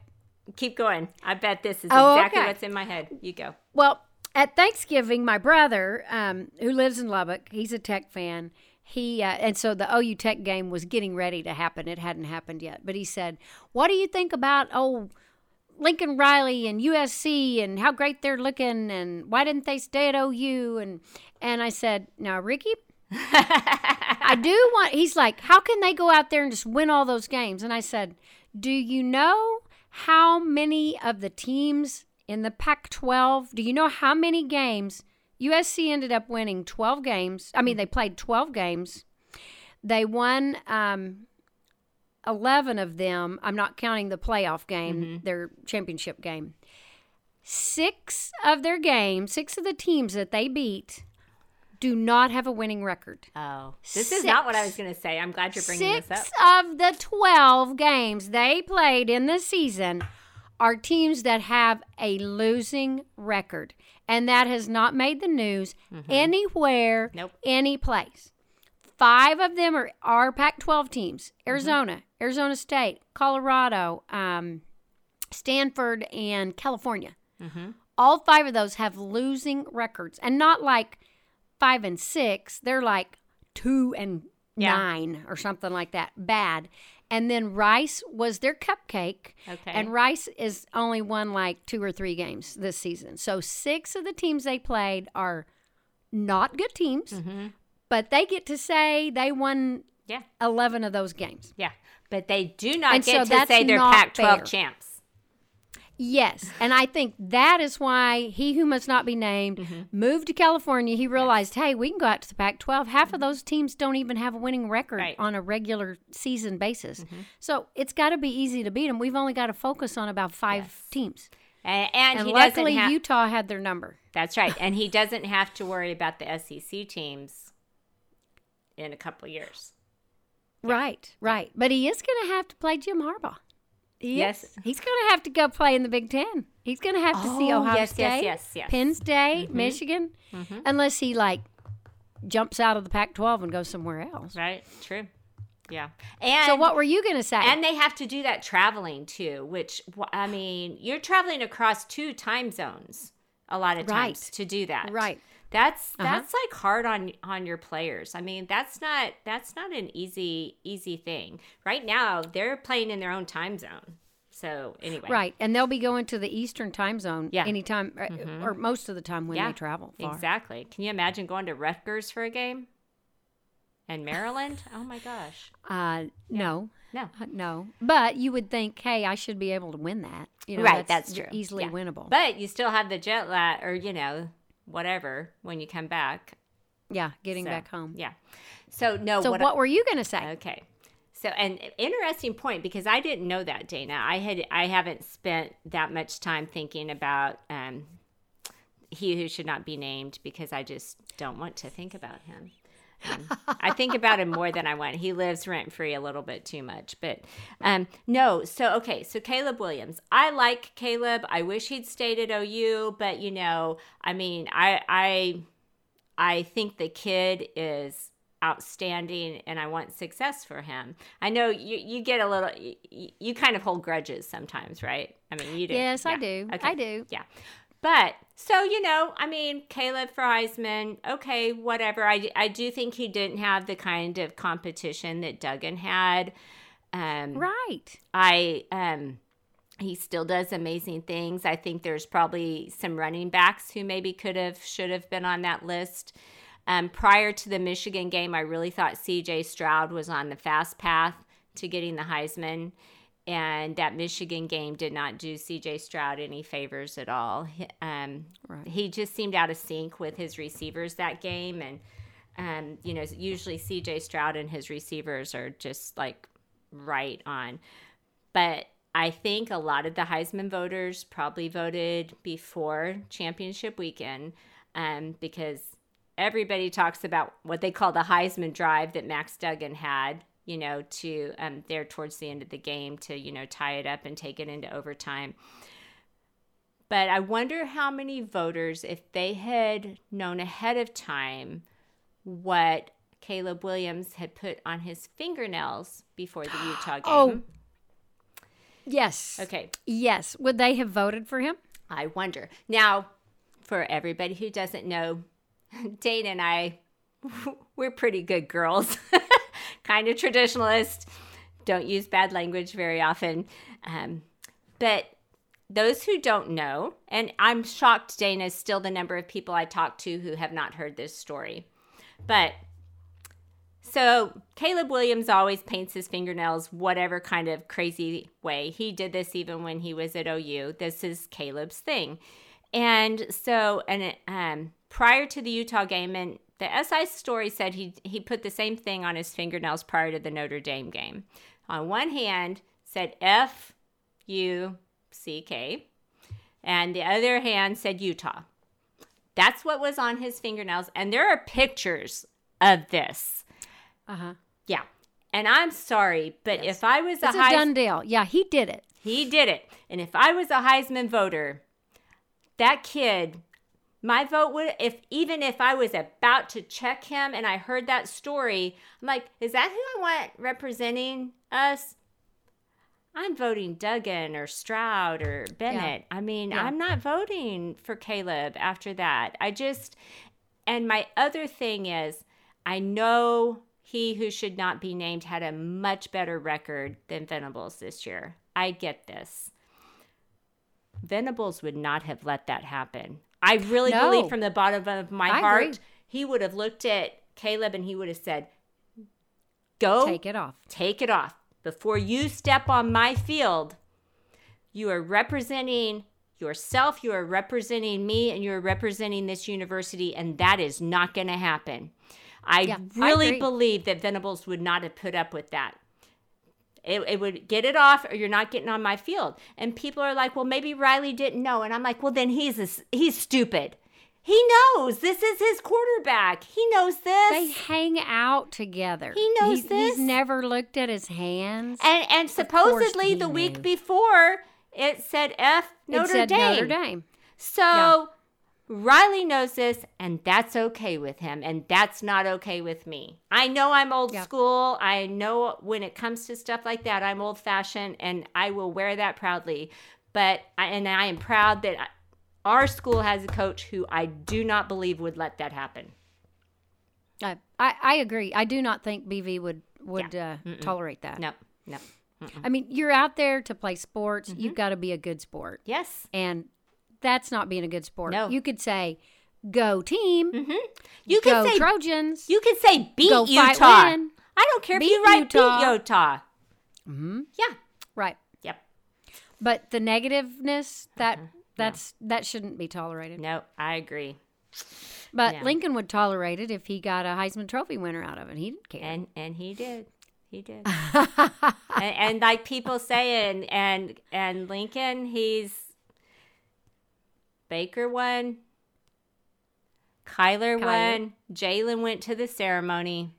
S2: keep going. I bet this is
S1: Oh,
S2: exactly
S1: okay.
S2: what's in my head. You go.
S1: Well, at Thanksgiving, my brother, um, who lives in Lubbock, he's a Tech fan. He uh, and so the OU Tech game was getting ready to happen. It hadn't happened yet, but he said, "What do you think about oh Lincoln Riley and USC and how great they're looking and why didn't they stay at OU?" And and I said, "Now, Ricky, I do want." He's like, "How can they go out there and just win all those games?" And I said, "Do you know how many of the teams in the Pac 12, do you know how many games USC ended up winning 12 games? I mean, they played 12 games. They won um, 11 of them. I'm not counting the playoff game, their championship game. Six of their games, six of the teams that they beat, do not have a winning record.
S2: Oh, this is not what I was going to say. I'm glad you're bringing
S1: Six
S2: this up.
S1: Six of the 12 games they played in the season are teams that have a losing record. And that has not made the news anywhere,
S2: Mm-hmm. Nope.
S1: any place. Five of them are, are Pac 12 teams Arizona, Arizona State, Colorado, um, Stanford, and California.
S2: Mm-hmm.
S1: All five of those have losing records and not like five and six. They're like two and
S2: Yeah.
S1: nine or something like that. Bad. And then Rice was their cupcake.
S2: Okay.
S1: And Rice is only won like two or three games this season. So six of the teams they played are not good teams,
S2: Mm-hmm.
S1: but they get to say they won
S2: Yeah.
S1: 11 of those games.
S2: Yeah. But they do not
S1: And
S2: get
S1: so
S2: to say they're Pac 12 champs.
S1: Yes, and I think that is why he who must not be named
S2: Mm-hmm.
S1: moved to California. He realized, hey, we can go out to the Pac-12. Half of those teams don't even have a winning record
S2: Right. Mm-hmm.
S1: on a regular season basis. So it's got to be easy to beat them. We've only got to focus on about five
S2: Yes.
S1: teams,
S2: And, and,
S1: and
S2: he
S1: luckily
S2: doesn't.
S1: Utah had their number.
S2: That's right. And he doesn't have to worry about the SEC teams in a couple years.
S1: Right, right. But he is going to have to play Jim Harbaugh. He
S2: Yes.
S1: is. he's going to have to go play in the Big Ten. He's going to have to see
S2: Oh,
S1: Ohio
S2: yes,
S1: State,
S2: yes, yes, yes.
S1: Penn State, Michigan,
S2: Mhm.
S1: unless he like jumps out of the Pac-12 and goes somewhere else.
S2: Right? True. Yeah. And
S1: So what were you going to say?
S2: And they have to do that traveling too, which I mean, you're traveling across two time zones a lot of times to do that.
S1: Right.
S2: That's
S1: Uh-huh.
S2: that's like hard on on your players. I mean, that's not that's not an easy easy thing. Right now, they're playing in their own time zone. So anyway,
S1: right, and they'll be going to the Eastern Time Zone
S2: Yeah.
S1: anytime, uh, or most of the time when
S2: Yeah,
S1: they travel far.
S2: Exactly. Can you imagine going to Rutgers for a game? And Maryland? Oh my gosh.
S1: Uh, no,
S2: No.
S1: Uh, no. But you would think, hey, I should be able to win that. You know,
S2: Right, that's true.
S1: Easily
S2: Yeah.
S1: winnable.
S2: But you still have the jet lag or, you know, whatever when you come back.
S1: yeah, getting
S2: So,
S1: back home.
S2: Yeah. So, no,
S1: So
S2: what,
S1: what, were you going to say?
S2: Okay. So an interesting point because I didn't know that Dana. I had I haven't spent that much time thinking about um, he who should not be named because I just don't want to think about him. Um, I think about him more than I want. He lives rent free a little bit too much, but um, no. So okay, so Caleb Williams. I like Caleb. I wish he'd stayed at OU, but you know, I mean, I I I think the kid is outstanding and I want success for him. I know you you get a little you, you kind of hold grudges sometimes, right? I mean, you do.
S1: Yes, I do.
S2: Okay.
S1: I do.
S2: Yeah. But so you know, I mean, Caleb for Heisman, okay, whatever. I I do think he didn't have the kind of competition that Duggan had. Um
S1: Right.
S2: I um he still does amazing things. I think there's probably some running backs who maybe could have should have been on that list. Um, prior to the Michigan game, I really thought CJ Stroud was on the fast path to getting the Heisman. And that Michigan game did not do CJ Stroud any favors at all. He- Um,
S1: Right.
S2: He just seemed out of sync with his receivers that game. And, um, you know, usually CJ Stroud and his receivers are just like right on. But I think a lot of the Heisman voters probably voted before championship weekend um, because everybody talks about what they call the Heisman drive that Max Duggan had, you know, to um, there towards the end of the game to, you know, tie it up and take it into overtime. But I wonder how many voters, if they had known ahead of time what Caleb Williams had put on his fingernails before the Utah game.
S1: Oh. Yes.
S2: Okay,
S1: Yes. Would they have voted for him?
S2: I wonder. Now, for everybody who doesn't know, Dana and I, we're pretty good girls, kind of traditionalist, don't use bad language very often. Um, but those who don't know, and I'm shocked Dana is still the number of people I talk to who have not heard this story. But so Caleb Williams always paints his fingernails whatever kind of crazy way. He did this even when he was at OU. This is Caleb's thing. And so, and um, prior to the Utah game, and the SI story said he he put the same thing on his fingernails prior to the Notre Dame game. On one hand, said F U C K, and the other hand said Utah. That's what was on his fingernails, and there are pictures of this.
S1: Uh huh.
S2: Yeah. And I'm sorry, but
S1: Yes.
S2: if I was a
S1: It's a done deal. Yeah, he did it.
S2: he did it. And if I was a Heisman voter, that kid, my vote would if even if I was about to check him and I heard that story, I'm like, is that who I want representing us? I'm voting Duggan or Stroud or Bennett. I mean,
S1: Yeah.
S2: I'm not voting for Caleb after that. I just and my other thing is I know he who should not be named had a much better record than Venables this year. I get this. Venables would not have let that happen. I really
S1: No.
S2: believe from the bottom of my
S1: I
S2: heart,
S1: agree.
S2: he would have looked at Caleb and he would have said, Go
S1: Take it off.
S2: take it off. Before you step on my field, you are representing yourself, you are representing me, and you are representing this university, and that is not going to happen. I
S1: Yeah,
S2: really
S1: agree.
S2: believe that Venables would not have put up with that. It, it would get it off, or you're not getting on my field. And people are like, "Well, maybe Riley didn't know," and I'm like, "Well, then he's a he's stupid. He knows this is his quarterback. He knows this."
S1: They hang out together.
S2: He knows
S1: He's-
S2: this.
S1: He's never looked at his hands.
S2: And and supposedly
S1: he
S2: the week before it said F Notre
S1: it said
S2: Dame.
S1: Notre Dame.
S2: So Riley knows this and that's okay with him and that's not okay with me. I know I'm old
S1: Yeah.
S2: school. I know when it comes to stuff like that I'm old fashioned and I will wear that proudly. But I, and I am proud that our school has a coach who I do not believe would let that happen.
S1: I, I, I agree. I do not think BV would would uh, tolerate that.
S2: No. No.
S1: I mean, you're out there to play sports.
S2: Mm-hmm.
S1: You've got to be a good sport,
S2: Yes.
S1: and that's not being a good sport.
S2: No.
S1: You could say go team,
S2: You
S1: go
S2: could say
S1: Trojans,
S2: you could say beat
S1: go
S2: Utah.
S1: win.
S2: I don't care
S1: Beat
S2: if you write
S1: Utah.
S2: beat Utah.
S1: Mm-hmm.
S2: Yeah.
S1: Right.
S2: Yep.
S1: But the negativeness that
S2: Uh-huh.
S1: that's that shouldn't be tolerated.
S2: No, I agree.
S1: But
S2: Yeah.
S1: Lincoln would tolerate it if he got a Heisman Trophy winner out of it. He didn't care.
S2: And and he did. He did. and, and like people say and and and Lincoln, he's Baker won. Kyler,
S1: Kyler.
S2: won. Jalen went to the ceremony,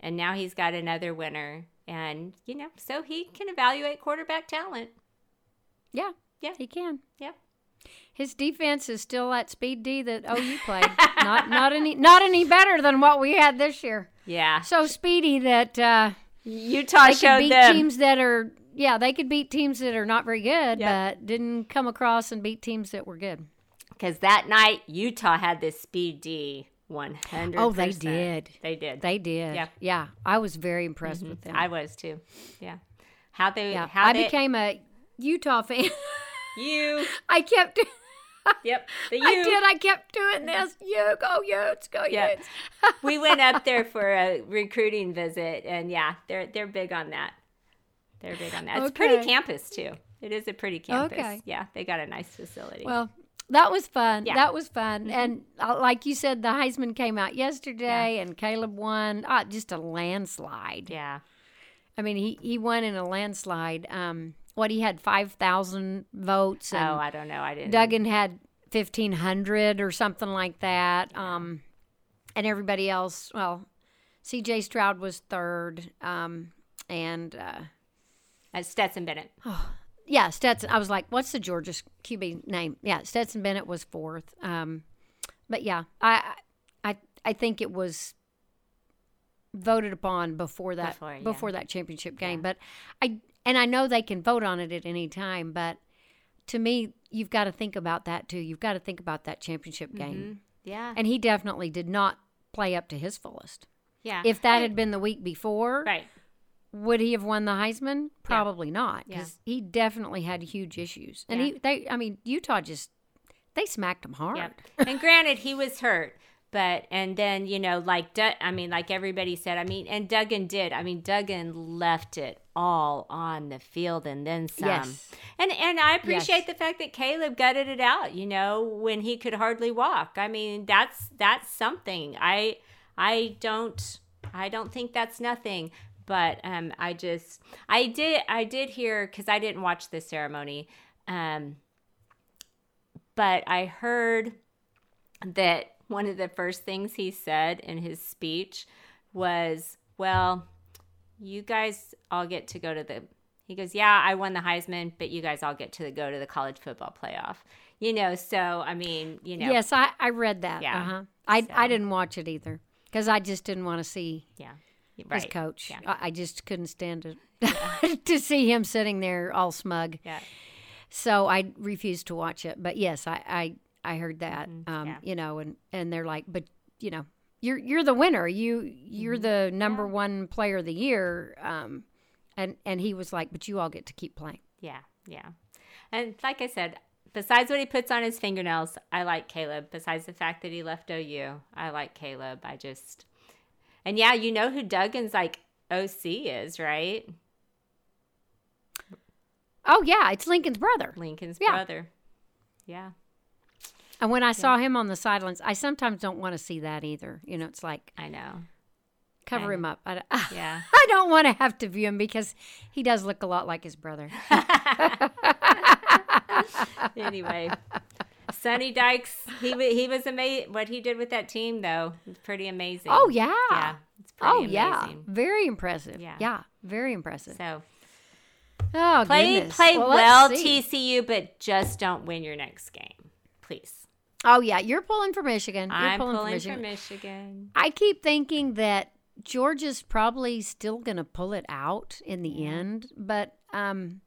S2: and now he's got another winner. And you know, so he can evaluate quarterback talent.
S1: yeah,
S2: Yeah.
S1: he can.
S2: Yeah.
S1: His defense is still at speed D that OU played. not not any not any better than what we had this year.
S2: Yeah.
S1: So speedy that uh,
S2: Utah
S1: they could
S2: showed
S1: beat
S2: them.
S1: teams that are yeah they could beat teams that are not very good,
S2: Yeah.
S1: but didn't come across and beat teams that were good.
S2: Because that night, Utah had this speed D 100
S1: Oh, they did.
S2: They did.
S1: They did.
S2: Yeah.
S1: Yeah, I was very impressed mm-hmm. with them.
S2: I was too. Yeah. How they,
S1: yeah,
S2: how
S1: I
S2: they,
S1: became a Utah fan.
S2: you.
S1: I kept.
S2: Yep. The you.
S1: I did. I kept doing this. You go Utes, go
S2: Yeah.
S1: Utes.
S2: we went up there for a recruiting visit, and yeah, they're they're big on that. They're big on that. It's a pretty campus too. It is a pretty campus.
S1: Okay.
S2: Yeah, they got a nice facility.
S1: Well, that was fun.
S2: Yeah.
S1: That was fun. And uh, like you said, the Heisman came out yesterday, and Caleb won. Uh, just a landslide.
S2: yeah.
S1: I mean, he he won in a landslide. Um, what he had five thousand votes, and
S2: Oh, I don't know. I didn't.
S1: Duggan had fifteen hundred or something like that. Um, and everybody else, well, C.J. Stroud was third. Um, and uh,
S2: Stetson Bennett.
S1: yeah, Stetson. I was like, what's the Georgia QB name? Yeah, Stetson Bennett was fourth. Um, but yeah, I I I think it was voted upon before that
S2: Before, yeah.
S1: before that championship game. But I and I know they can vote on it at any time. But to me, you've got to think about that too. You've got to think about that championship game.
S2: Mm-hmm. Yeah.
S1: And he definitely did not play up to his fullest.
S2: yeah.
S1: If that had been the week before,
S2: right.
S1: Would he have won the Heisman? Probably not,
S2: Yeah.
S1: because he definitely had huge issues. And
S2: Yeah.
S1: he, they, I mean, Utah just they smacked him hard.
S2: Yep. and granted, he was hurt, but and then you know, like I mean, like everybody said, I mean, and Duggan did. I mean, Duggan left it all on the field and then some.
S1: Yes.
S2: And and I appreciate
S1: Yes.
S2: the fact that Caleb gutted it out. You know, when he could hardly walk. I mean, that's that's something. I I don't I don't think that's nothing. But um, I just I did I did hear because I didn't watch the ceremony. Um, but I heard that one of the first things he said in his speech was, "Well, you guys all get to go to the." He goes, "Yeah, I won the Heisman, but you guys all get to go to the college football playoff." You know, so I mean, you know,
S1: Yes, I, I read that.
S2: Yeah.
S1: Uh-huh. I,
S2: So-
S1: I didn't watch it either because I just didn't want to see
S2: yeah,
S1: his coach.
S2: Yeah.
S1: I, I just couldn't stand it to see him sitting there all smug.
S2: yeah,
S1: So I refused to watch it. But yes, I I, I heard that. Um,
S2: Mm-hmm. yeah.
S1: You know, and and they're like, but you know, you're you're the winner. You you're the number one player of the year. Um, and and he was like, but you all get to keep playing.
S2: yeah, yeah. And like I said, besides what he puts on his fingernails, I like Caleb. Besides the fact that he left OU, I like Caleb. I just, and yeah, you know who Duggan's like OC is, right?
S1: Oh yeah, it's Lincoln's brother.
S2: Lincoln's
S1: Yeah.
S2: brother. Yeah.
S1: And when I saw him on the sidelines, I sometimes don't want to see that either. You know, it's like
S2: I know.
S1: cover
S2: I
S1: him up. I,
S2: Yeah.
S1: I don't want to have to view him because he does look a lot like his brother.
S2: anyway, Sonny Dykes, he he was amazing. What he did with that team, though, was pretty amazing.
S1: Oh yeah.
S2: yeah, it's pretty
S1: Oh yeah.
S2: amazing.
S1: Very impressive.
S2: Yeah.
S1: Yeah. Very impressive.
S2: So
S1: Oh
S2: play
S1: goodness.
S2: play
S1: let's
S2: well. TCU, but just don't win your next game, please.
S1: Oh yeah, you're pulling for Michigan. You're
S2: I'm
S1: pulling,
S2: pulling
S1: for
S2: for
S1: Michigan.
S2: Michigan.
S1: I keep thinking that Georgia's probably still going to pull it out in the end, but um,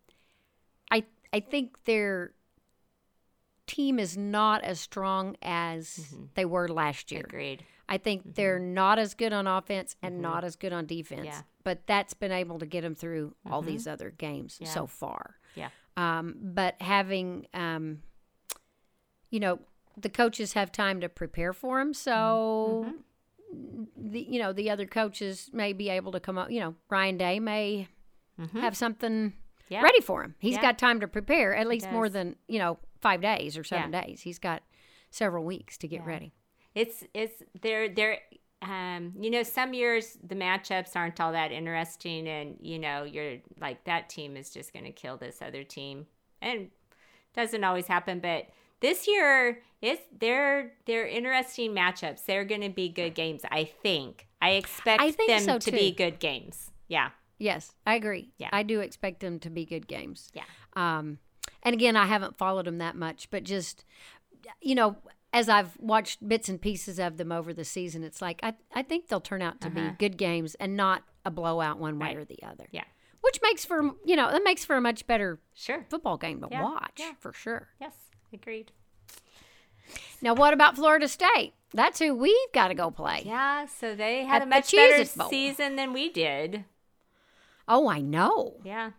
S1: I I think their team is not as strong as mm-hmm. they were last year.
S2: Agreed.
S1: I think mm-hmm. they're not as good on offense and mm-hmm. not as good on defense.
S2: Yeah.
S1: But that's been able to get them through all these other games so far.
S2: Yeah.
S1: Um, but having, um, you know, the coaches have time to prepare for him. So, the you know the other coaches may be able to come up. You know, Ryan Day may have something
S2: Yeah.
S1: ready for him. He's
S2: Yeah.
S1: got time to prepare at least more than you know five days or seven
S2: Yeah.
S1: days. He's got several weeks to get
S2: Yeah.
S1: ready.
S2: It's it's they're they're um you know some years the matchups aren't all that interesting and you know you're like that team is just going to kill this other team and doesn't always happen but this year it's they're they're interesting matchups they're going to be good games I think I expect
S1: I think
S2: them
S1: so,
S2: to be good games yeah
S1: Yes, I agree.
S2: Yeah.
S1: I do expect them to be good games.
S2: yeah
S1: Um, and again, I haven't followed them that much, but just you know, as I've watched bits and pieces of them over the season, it's like I I think they'll turn out to be good games and not a blowout one way
S2: Uh-huh. Right.
S1: or the other.
S2: yeah
S1: Which makes for you know that makes for a much better
S2: sure
S1: football game to
S2: Yeah,
S1: watch
S2: yeah.
S1: for sure.
S2: yes agreed
S1: Now, what about Florida State? That's who we've got to go play.
S2: yeah so they had
S1: At
S2: a
S1: the
S2: much better
S1: Bowl.
S2: season than we did
S1: Oh, I know.
S2: yeah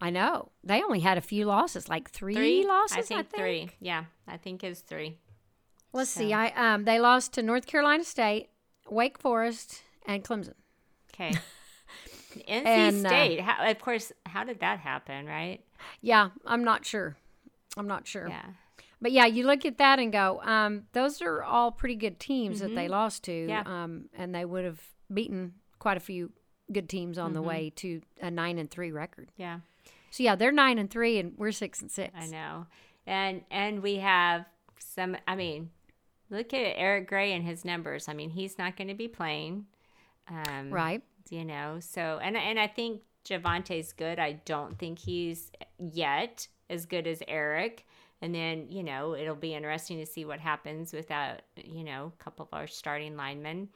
S1: I know. They only had a few losses, like three,
S2: three
S1: losses.
S2: I think, three. Yeah, I think it's three.
S1: Let's see. I um they lost to North Carolina State, Wake Forest, and Clemson.
S2: Okay. NC
S1: And, uh,
S2: State. how, of course. How did that happen? Right?
S1: Yeah, I'm not sure. I'm not sure.
S2: Yeah.
S1: But yeah, you look at that and go, um, those are all pretty good teams that they lost to.
S2: Mm-hmm. Yeah.
S1: Um, and they would have beaten quite a few good teams on the
S2: Mm-hmm.
S1: way to a nine and three record.
S2: Yeah.
S1: So yeah, they're nine and three, and we're six and six.
S2: I know. And and we have some. I mean, look at Eric Gray and his numbers. I mean, he's not going to be playing. Um,
S1: Right.
S2: You know. So and and I think Jovantae's good. I don't think he's yet as good as Eric. And then, you know, it'll be interesting to see what happens without, you know, a couple of our starting linemen,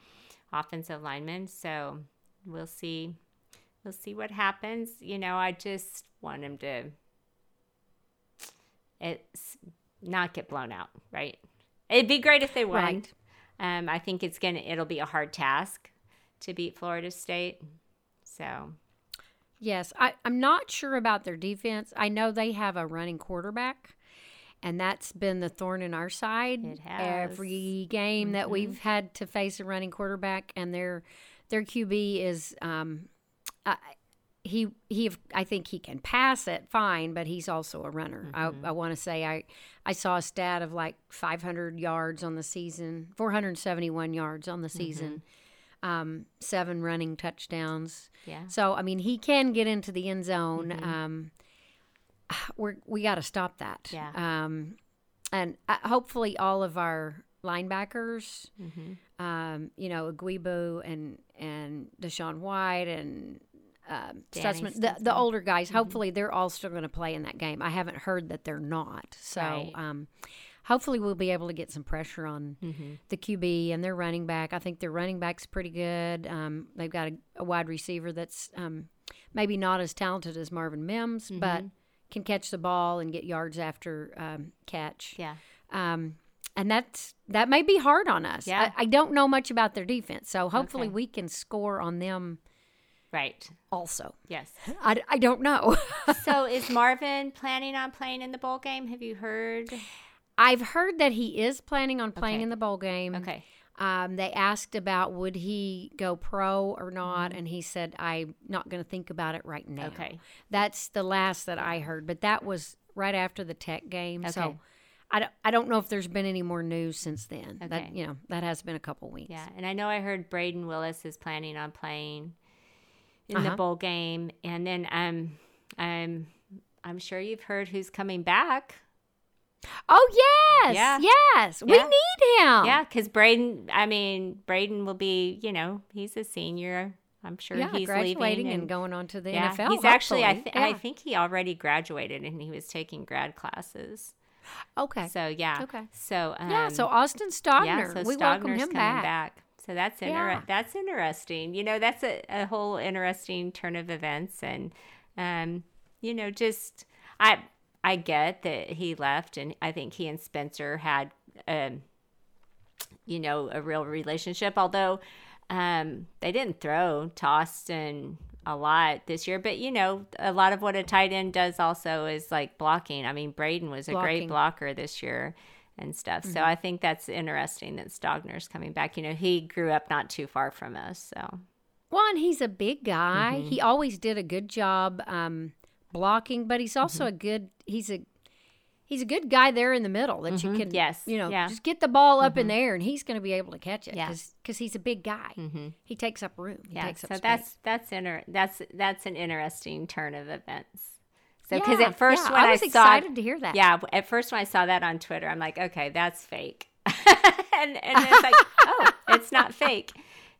S2: offensive linemen. So we'll see. We'll see what happens. You know, I just want him to it's not get blown out, right? It'd be great if they won.
S1: Right.
S2: Um, I think it's gonna it'll be a hard task to beat Florida State. So
S1: Yes, I, I'm not sure about their defense. I know they have a running quarterback, and that's been the thorn in our side.
S2: It has. Mm-hmm.
S1: Every game that we've had to face a running quarterback, and their their QB is um, uh, he he. I think he can pass it fine, but he's also a runner.
S2: Mm-hmm.
S1: I, I want to say I I saw a stat of like 500 yards on the season, 471 yards on the
S2: Mm-hmm.
S1: season. Um, seven running touchdowns.
S2: yeah.
S1: So I mean, he can get into the end zone.
S2: Mm-hmm.
S1: Um, we're we got to stop that.
S2: Yeah.
S1: Um, and uh, hopefully all of our linebackers,
S2: Mm-hmm.
S1: um, you know, Ugwoegbu and and DaShaun White and um, the, the older guys. Hopefully they're all still going to play in that game. I haven't heard that they're not. So.
S2: Right.
S1: Um, Hopefully, we'll be able to get some pressure on
S2: Mm-hmm.
S1: the QB and their running back. I think their running back's pretty good. Um, they've got a, a wide receiver that's um, maybe not as talented as Marvin Mims, but can catch the ball and get yards after um, catch.
S2: Yeah.
S1: Um, and that's that may be hard on us.
S2: Yeah.
S1: I, I don't know much about their defense, so hopefully
S2: Okay.
S1: we can score on them
S2: Right.
S1: also.
S2: Yes.
S1: I, I don't know.
S2: so is Marvin planning on playing in the bowl game? Have you heard?
S1: I've heard that he is planning on playing
S2: Okay.
S1: in the bowl game.
S2: Okay.
S1: Um, they asked about would he go pro or
S2: Mm-hmm.
S1: not, and he said, "I'm not going to think about it right now."
S2: Okay.
S1: that's the last that I heard, but that was right after the Tech game. So
S2: Okay.
S1: I don't, I don't know if there's been any more news since then.
S2: Okay.
S1: That you know that has been a couple weeks.
S2: Yeah, and I know I heard Brayden Willis is planning on playing in the
S1: Uh-huh.
S2: bowl game, and then um, I'm I'm sure you've heard who's coming back.
S1: Oh yes,
S2: Yeah.
S1: yes, we need him.
S2: Yeah, because Brayden, I mean, Brayden will be, you know, he's a senior. I'm sure
S1: yeah,
S2: he's
S1: graduating
S2: leaving
S1: and, going on to the
S2: yeah,
S1: NFL.
S2: He's actually, I,
S1: hopefully.
S2: th- I think he already graduated and he was taking grad classes.
S1: okay.
S2: So yeah,
S1: Okay.
S2: So um,
S1: yeah, so Austin Stogner,
S2: yeah, so
S1: we welcome
S2: Stogner's
S1: him
S2: coming
S1: back.
S2: So that's inter-
S1: Yeah.
S2: that's interesting. You know, that's a, a whole interesting turn of events, and um, you know, just I I get that he left, and I think he and Spencer had um, you know, a real relationship. Although um, they didn't throw tossed and a lot this year, but you know, a lot of what a tight end does also is like blocking. I mean, Brayden was a great blocker this year. And stuff.
S1: Mm-hmm.
S2: So I think that's interesting that Stogner's coming back. You know, he grew up not too far from us, so
S1: Well, and he's a big guy.
S2: Mm-hmm.
S1: He always did a good job um, blocking, but he's also
S2: Mm-hmm.
S1: a good. He's a he's a good guy there in the middle that you can.
S2: Mm-hmm. Yes,
S1: You know,
S2: yeah.
S1: just get the ball up in there and he's going to be able to catch it.
S2: Yeah.
S1: because he's a big guy. He takes up room. He
S2: yeah. So
S1: space.
S2: that's that's inter- that's that's an interesting turn of events. So because
S1: Yeah,
S2: at first
S1: yeah,
S2: when
S1: I
S2: I,
S1: was
S2: saw
S1: excited to hear that.
S2: yeah, at first when I saw that on Twitter, I'm like, okay, that's fake, and and it's like, oh, it's not fake,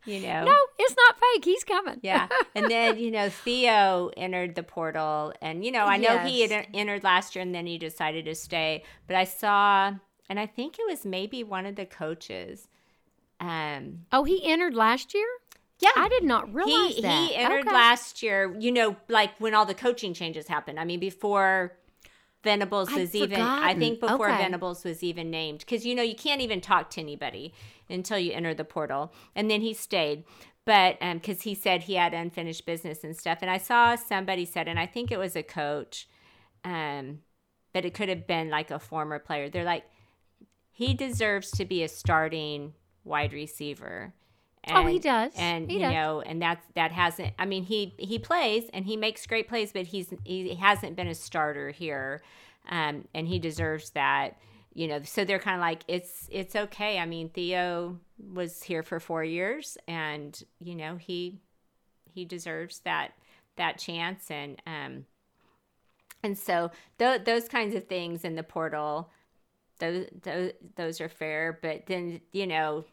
S2: you know.
S1: no, it's not fake. He's coming.
S2: Yeah. And then, you know, Theo entered the portal. And, you know, I know he had entered last year and then he decided to stay. But I saw, and I think it was maybe one of the coaches. Um,
S1: Oh, he entered last year.
S2: Yeah.
S1: I did not realize
S2: he,
S1: that.
S2: he entered
S1: Okay.
S2: last year, you know, like when all the coaching changes happened. I mean, before Venables
S1: I'd
S2: was even, I think before
S1: Okay.
S2: Venables was even named, because, you know, you can't even talk to anybody until you enter the portal. And then he stayed. But because he said he had unfinished business and stuff. And I saw somebody said, and I think it was a coach, um, but it could have been like a former player. They're like, he deserves to be a starting wide receiver.
S1: Oh, he does.
S2: And
S1: He
S2: you
S1: does.
S2: know, and that's that hasn't. I mean, he he plays and he makes great plays, but he's he hasn't been a starter here, um, and he deserves that. You know, so they're kind of like it's it's okay. I mean, Theo was here for four years, and you know he he deserves that that chance, and um, and so th- those kinds of things in the portal, those those those are fair. But then you know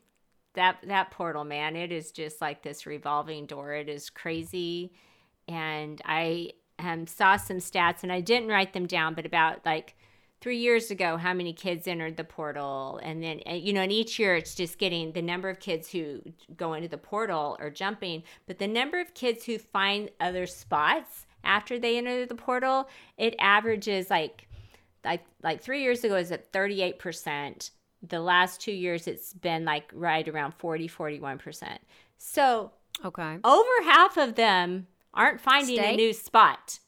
S2: that that portal man it is just like this revolving door. It is crazy. And i um, saw some stats and i didn't write them down but about like three years ago how many kids entered the portal. And then you know and each year it's just getting the number of kids who go into the portal or jumping but the number of kids who find other spots after they enter the portal it averages like like like three years ago is at 38% the last two years it's been like right around 40 41% so
S1: Okay.
S2: over half of them aren't finding
S1: Stay?
S2: a new spot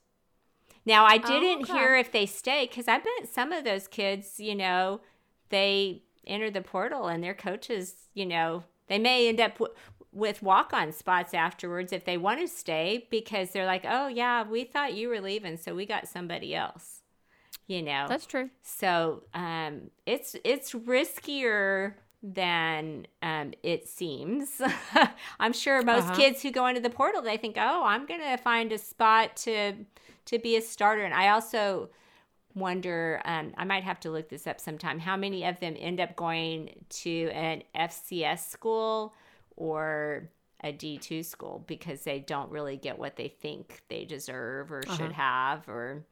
S2: now i
S1: Oh,
S2: didn't
S1: okay.
S2: hear if they stay because i bet some of those kids you know they enter the portal and their coaches you know they may end up w- with walk-on spots afterwards if they want to stay because they're like oh yeah we thought you were leaving so we got somebody else you know
S1: That's true.
S2: so um, it's it's riskier than um, it seems. I'm sure most
S1: Uh-huh.
S2: kids who go into the portal they think, "Oh, I'm gonna find a spot to to be a starter." And I also wonder, um, I might have to look this up sometime. How many of them end up going to an FCS school or a D2 school because they don't really get what they think they deserve or should have or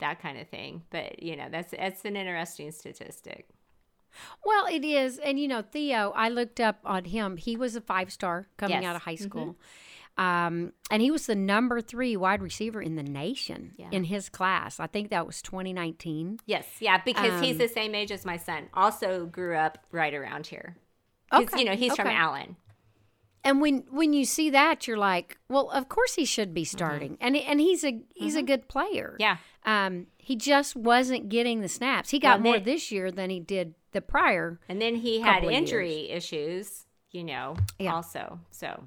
S2: that kind of thing. But you know, that's that's an interesting statistic.
S1: Well, it is. And, you know, Theo, I looked up on him. He was a five star coming
S2: Yes.
S1: out of high school. Um, and he was the number three wide receiver in the nation
S2: Yeah.
S1: in his class. I think that was 2019.
S2: Yes, yeah, because he's
S1: Um,
S2: the same age as my son. Also grew up right around here.
S1: Okay,
S2: you know, he's from. Allen.
S1: And when when you see that, you're like, well, of course he should be starting, and and he's a he's a good player.
S2: Yeah.
S1: Um, he just wasn't getting the snaps. He got
S2: Well,
S1: more
S2: then-
S1: this year than he did the prior.
S2: And then he had injury issues, you know,
S1: Yeah.
S2: also. So,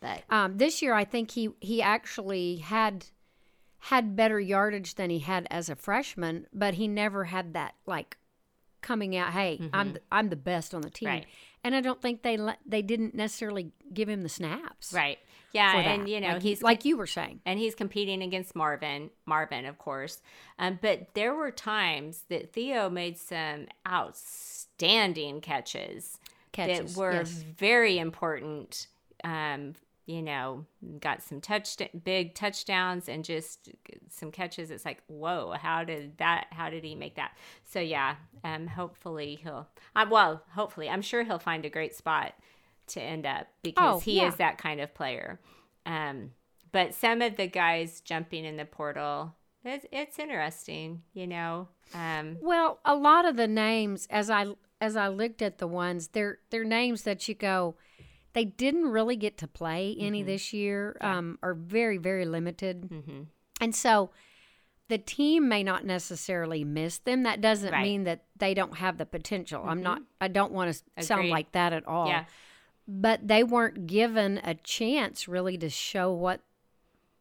S2: but
S1: Um, this year, I think he he actually had had better yardage than he had as a freshman, but he never had that like coming out. Hey, I'm the, I'm the best on the team,
S2: Mm-hmm. Right.
S1: And I don't think they let, they didn't necessarily give him the snaps.
S2: right. Yeah, and you know,
S1: like,
S2: he's
S1: like you were saying.
S2: and he's competing against Marvin, Marvin, of course. Um, but there were times that Theo made some outstanding catches,
S1: Catches,
S2: that were
S1: yes.
S2: very important. Um, you know, got some touch big touchdowns and just some catches. It's like, whoa, how did that? How did he make that? So yeah, um, hopefully he'll. Uh, well, hopefully, I'm sure he'll find a great spot to end up because
S1: Oh,
S2: he
S1: yeah.
S2: is that kind of player. Um, but some of the guys jumping in the portal, it's, it's interesting, you know. Um,
S1: Well, a lot of the names, as I as I looked at the ones, they're they're names that you go, they didn't really get to play any
S2: Mm-hmm.
S1: this year, um, are very very limited,
S2: mhm.
S1: and so the team may not necessarily miss them. That doesn't
S2: Right.
S1: mean that they don't have the potential. I'm not. I don't want to sound like that at all.
S2: Yeah.
S1: But they weren't given a chance really to show what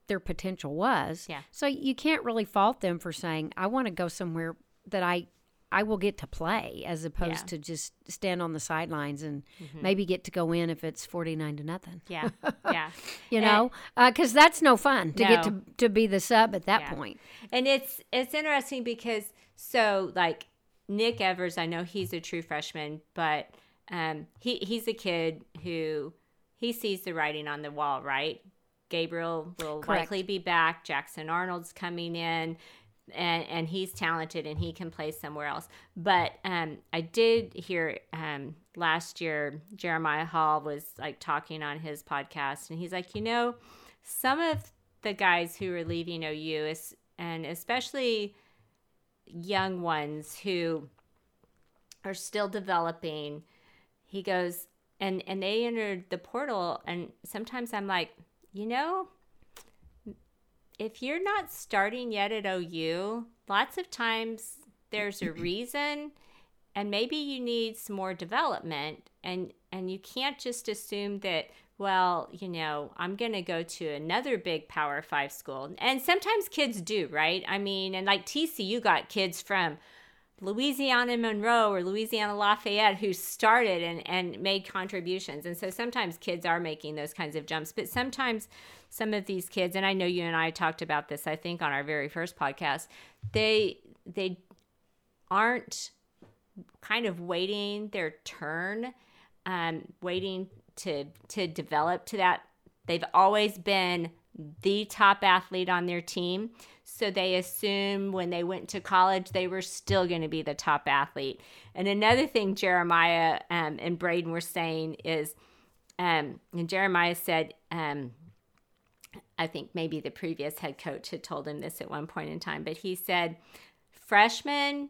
S1: their potential was.
S2: Yeah.
S1: So you can't really fault them for saying, "I want to go somewhere that I." I will get to play as opposed
S2: Yeah. Mm-hmm.
S1: to just stand on the sidelines and maybe get to go in if it's 49 to nothing.
S2: Yeah. Yeah.
S1: You
S2: And-
S1: know, because that's no fun to get to, to be the sub at that
S2: Yeah.
S1: point.
S2: And it's it's interesting because so like Nick Evers, I know he's a true freshman, but um, he he's a kid who he sees the writing on the wall, right? Gabriel will
S1: Correct.
S2: likely be back. Jackson Arnold's coming in, and and he's talented and he can play somewhere else. But um, I did hear um, last year Jeremiah Hall was like talking on his podcast, and he's like, you know, some of the guys who are leaving OU is, and especially young ones who are still developing he goes and and they entered the portal and sometimes i'm like you know if you're not starting yet at OU, lots of times there's a reason and maybe you need some more development and and you can't just assume that well, you know, I'm going to go to another big Power 5 school. And sometimes kids do, right? I mean, and like TCU got kids from Louisiana Monroe or Louisiana Lafayette who started and, and made contributions. And so sometimes kids are making those kinds of jumps, but sometimes some of these kids, and I know you and I talked about this, I think on our very first podcast, they they aren't kind of waiting their turn, um, waiting to to develop to that. They've always been the top athlete on their team. So they assume when they went to college, they were still going to be the top athlete. And another thing Jeremiah um, and Brayden were saying is, um, and Jeremiah said, um, I think maybe the previous head coach had told him this at one point in time, but he said, freshmen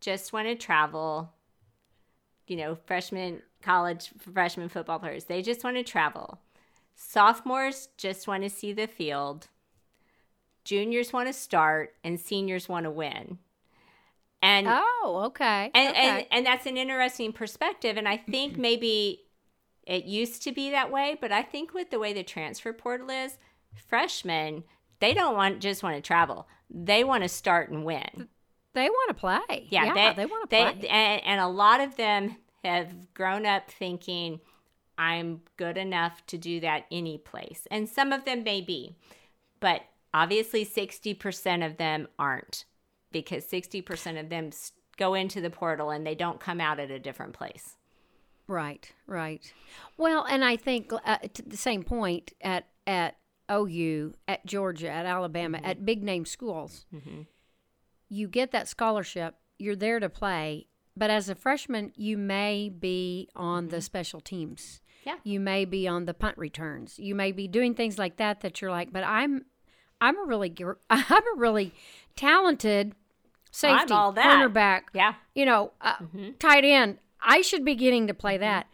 S2: just want to travel. You know, freshman college freshman football players, they just want to travel. Sophomores just want to see the field. Juniors want to start, and seniors want to win. And
S1: Oh, okay.
S2: and,
S1: okay.
S2: and and that's an interesting perspective and i think maybe it used to be that way but i think with the way the transfer portal is freshmen they don't want just want to travel they want to start and win
S1: they want to play.
S2: yeah,
S1: they,
S2: they,
S1: want to
S2: they,
S1: play.
S2: and, and a lot of them have grown up thinking i'm good enough to do that any place and some of them may be but obviously 60% of them aren't because 60% of them go into the portal and they don't come out at a different place
S1: Right, right. Well, and I think uh, to the same point at at OU, at Georgia, at Alabama,
S2: Mm-hmm.
S1: at big name schools, you get that scholarship. You're there to play, but as a freshman, you may be on the special teams.
S2: Mm-hmm. Yeah.
S1: You may be on the punt returns. You may be doing things like that that you're like, but I'm I'm a really I'm a really talented safety,
S2: all that.
S1: cornerback,
S2: yeah
S1: you know, uh, tight end. I should be getting to play that.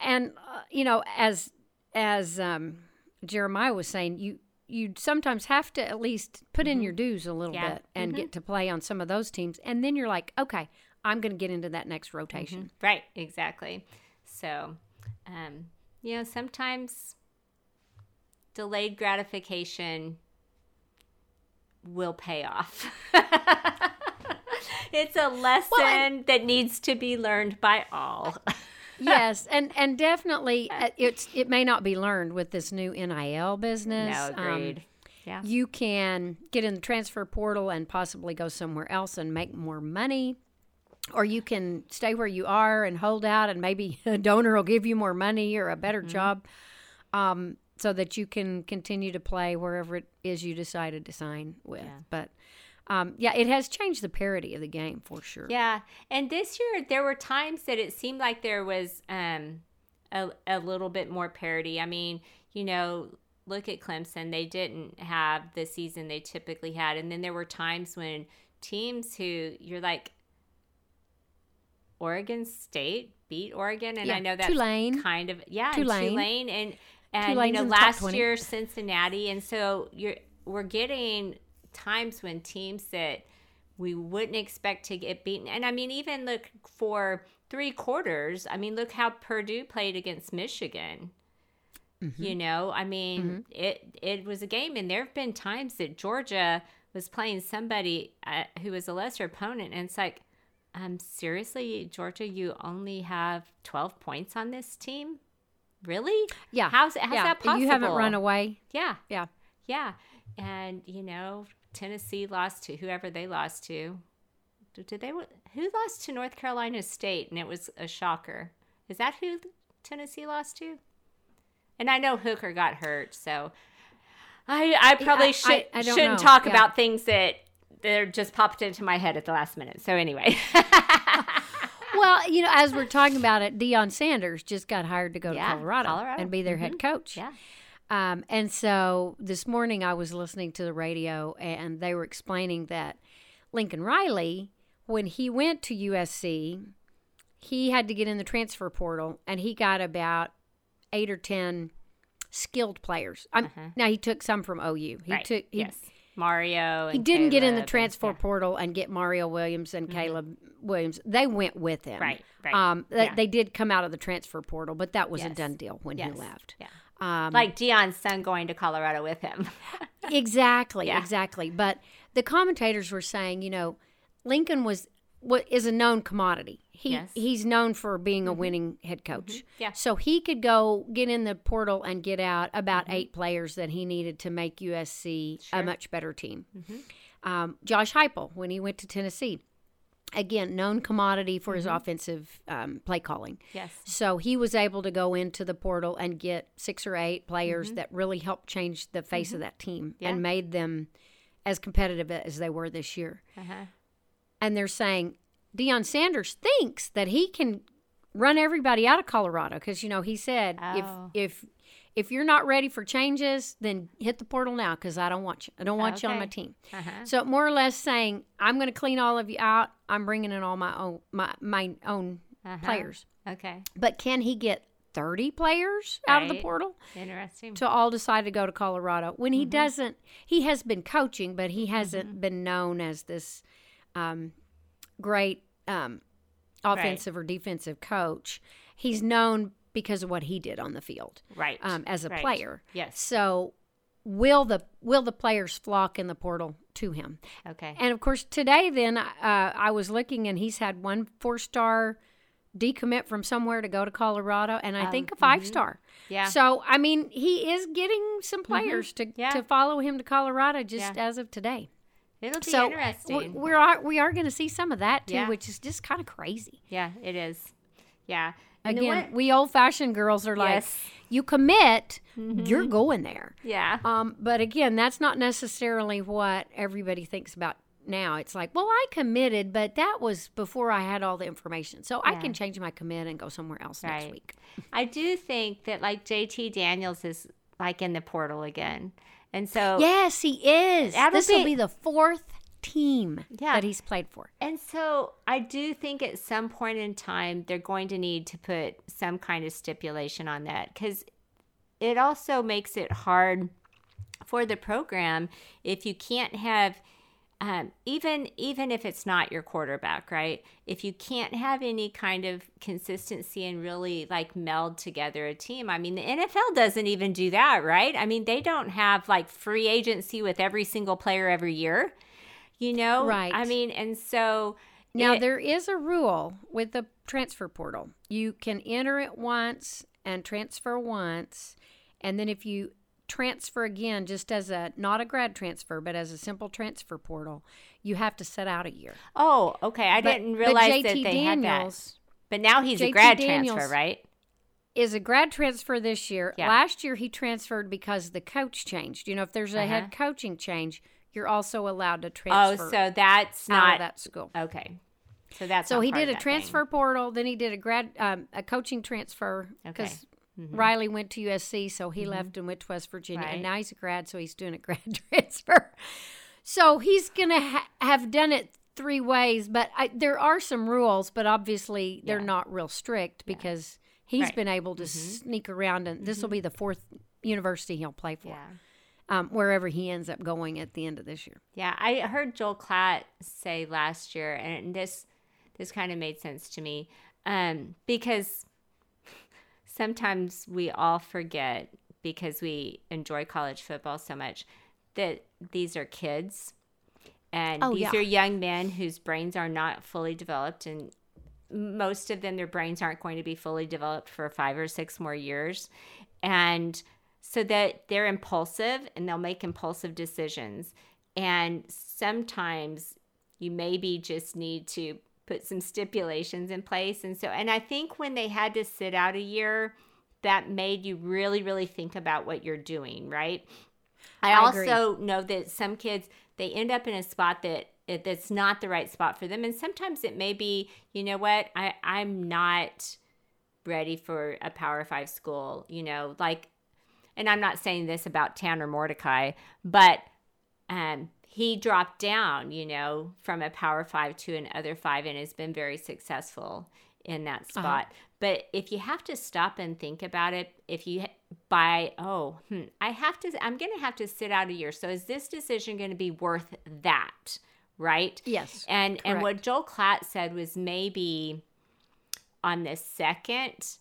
S1: And uh, you know, as as um, Jeremiah was saying, you you sometimes have to at least put in your dues a little
S2: Yeah.
S1: bit and get to play on some of those teams, and then you're like, okay, I'm going to get into that next rotation.
S2: right exactly so um, you know sometimes delayed gratification will pay off. It's a lesson that needs to be learned by all.
S1: Yes, and and definitely uh, it's it may not be learned with this new NIL business.
S2: no
S1: Um,
S2: agreed. Yeah.
S1: you can get in the transfer portal and possibly go somewhere else and make more money or you can stay where you are and hold out and maybe a donor will give you more money or a better
S2: Mm-hmm.
S1: job um, so that you can continue to play wherever it is you decided to sign with
S2: Yeah.
S1: but um, yeah it has changed the parity of the game for sure
S2: Yeah, and this year there were times that it seemed like there was um, a a little bit more parity. I mean, you know, look at Clemson; they didn't have the season they typically had, and then there were times when teams who you're like, Oregon State beat Oregon, and
S1: Yeah,
S2: I know that's
S1: Tulane.
S2: kind of yeah, and
S1: Tulane.
S2: Tulane, and and
S1: Tulane's
S2: you know
S1: in the top
S2: last year Cincinnati, and so you're we're getting times when teams that we wouldn't expect to get beaten. And I mean, even look for three quarters. I mean, look how Purdue played against Michigan.
S1: Mm-hmm.
S2: You know, I mean, it it was a game, and there have been times that Georgia was playing somebody uh, who was a lesser opponent, and it's like, um, seriously, Georgia, you only have twelve points on this team, really?
S1: Yeah.
S2: How's how's
S1: yeah.
S2: that possible?
S1: You haven't run away.
S2: Yeah,
S1: Yeah.
S2: yeah, and you know, Tennessee lost to whoever they lost to. Did they? Who lost to North Carolina State? And it was a shocker. Is that who Tennessee lost to? And I know Hooker got hurt, so I I probably
S1: I-
S2: should,
S1: I don't
S2: shouldn't
S1: know.
S2: talk
S1: Yeah.
S2: about things that that are just popped into my head at the last minute. So anyway,
S1: Well, you know, as we're talking about it, Deion Sanders just got hired to go
S2: Yeah,
S1: to Colorado,
S2: Colorado.
S1: and be their head coach.
S2: yeah,
S1: Um, and so this morning I was listening to the radio and they were explaining that Lincoln Riley, when he went to USC, he had to get in the transfer portal and he got about eight or 10 skilled players. I'm, Now he took some from OU. He
S2: right.
S1: took, he,
S2: yes, Mario.
S1: he didn't get in the transfer
S2: and,
S1: portal and get Mario Williams and Caleb Williams. They went with him.
S2: Right, right.
S1: Um, they,
S2: Yeah.
S1: they did come out of the transfer portal, but that was a done deal when
S2: Yes.
S1: he left.
S2: Yeah.
S1: Um,
S2: like Deion's son going to Colorado with him.
S1: exactly,
S2: Yeah.
S1: exactly. But the commentators were saying, you know, Lincoln was what is a known commodity. He
S2: Yes. Mm-hmm.
S1: he's known for being a winning head coach.
S2: Yeah.
S1: So he could go get in the portal and get out about
S2: Mm-hmm.
S1: eight players that he needed to make USC a
S2: Sure. Mm-hmm.
S1: much better team. Um, Josh Heupel, when he went to Tennessee, again known commodity for his offensive um, play calling.
S2: yes.
S1: So he was able to go into the portal and get six or eight players
S2: Mm-hmm.
S1: that really helped change the face of that team
S2: Yeah.
S1: and made them as competitive as they were this year.
S2: Uh-huh.
S1: And they're saying Deion Sanders thinks that he can run everybody out of Colorado because you know he said
S2: Oh.
S1: if if if you're not ready for changes, then hit the portal now because I don't want you. I don't want you on my team.
S2: Uh-huh.
S1: So more or less saying I'm going to clean all of you out. I'm bringing in all my own my my own
S2: Uh-huh.
S1: players.
S2: Okay.
S1: But can he get 30 players out of the portal
S2: Interesting.
S1: to all decide to go to Colorado when
S2: Mm-hmm.
S1: he doesn't? He has been coaching, but he hasn't been known as this um, great um, offensive or defensive coach. He's known because of what he did on the field
S2: right.
S1: um, as a
S2: Right.
S1: player.
S2: Yes.
S1: So will the will the players flock in the portal to him?
S2: Okay.
S1: And of course, today then uh, I was looking, and he's had one four star decommit from somewhere to go to Colorado, and I think a 5 star.
S2: Oh, mm-hmm. Yeah.
S1: So I mean, he is getting some players to
S2: Yeah.
S1: to follow him to Colorado just
S2: Yeah.
S1: as of today.
S2: It'll be
S1: so
S2: interesting.
S1: We're, we are we are going to see some of that too,
S2: Yeah.
S1: which is just kind of crazy.
S2: yeah, it is. Yeah. And
S1: Again, we old fashioned girls are like,
S2: Yes. Mm-hmm.
S1: you commit, you're going there.
S2: yeah.
S1: Um, but again, that's not necessarily what everybody thinks about now. It's like, well, I committed, but that was before I had all the information. So I can change my commit and go somewhere else next week.
S2: I do think that like JT Daniels is like in the portal again. And so
S1: Yes, he is. This will
S2: be-
S1: the fourth team
S2: Yeah.
S1: that he's played for.
S2: And so I do think at some point in time they're going to need to put some kind of stipulation on that because it also makes it hard for the program if you can't have um, even even if it's not your quarterback, right? If you can't have any kind of consistency and really like meld together a team, I mean, the NFL doesn't even do that, right? I mean, they don't have like free agency with every single player every year, you know?
S1: Right.
S2: I mean, and so
S1: Now,
S2: it-
S1: there is a rule with the transfer portal. You can enter it once and transfer once. And then if you transfer again, just as a, not a grad transfer, but as a simple transfer portal, you have to set out a year.
S2: Oh, okay. I
S1: But-
S2: didn't realize that
S1: JT
S2: they had that. But now he's a grad
S1: Daniels-
S2: transfer, right?
S1: is a grad transfer this year.
S2: Yeah.
S1: Last year he transferred because the coach changed. You know, if there's a
S2: Uh-huh.
S1: head coaching change, you're also allowed to transfer.
S2: Oh, so that's not
S1: that school.
S2: okay. So that's
S1: So he did a transfer portal, then he did a grad um, a coaching transfer
S2: Okay.
S1: Because Riley went to USC, so he left and went to West Virginia,
S2: Right.
S1: and now he's a grad, so he's doing a grad transfer. So he's gonna ha- have done it three ways, but I, there are some rules, but obviously they're
S2: Yeah.
S1: not real strict because he's
S2: Right.
S1: been able to sneak around, and this will be the fourth university he'll play for.
S2: Yeah.
S1: um, wherever he ends up going at the end of this year.
S2: Yeah, I heard Joel Klatt say last year, and this this kind of made sense to me um, because sometimes we all forget because we enjoy college football so much that these are kids. And
S1: Oh,
S2: these
S1: yeah.
S2: are young men whose brains are not fully developed and most of them their brains aren't going to be fully developed for five or six more years. And so that they're impulsive and they'll make impulsive decisions. And sometimes you maybe just need to put some stipulations in place. And so and i think when they had to sit out a year that made you really really think about what you're doing right? I,
S1: I agree.
S2: also know that some kids they end up in a spot that that's not the right spot for them. And sometimes it may be you know what? I i'm not ready for a power five school you know like and i'm not saying this about tanner mordecai but um he dropped down you know from a power five to an other five and has been very successful in that
S1: Uh-huh.
S2: spot but if you have to stop and think about it if you buy, oh hmm, i have to i'm gonna have to sit out a year so is this decision going to be worth that right
S1: Yes.
S2: and and what
S1: correct.
S2: Joel Klatt said was maybe on the second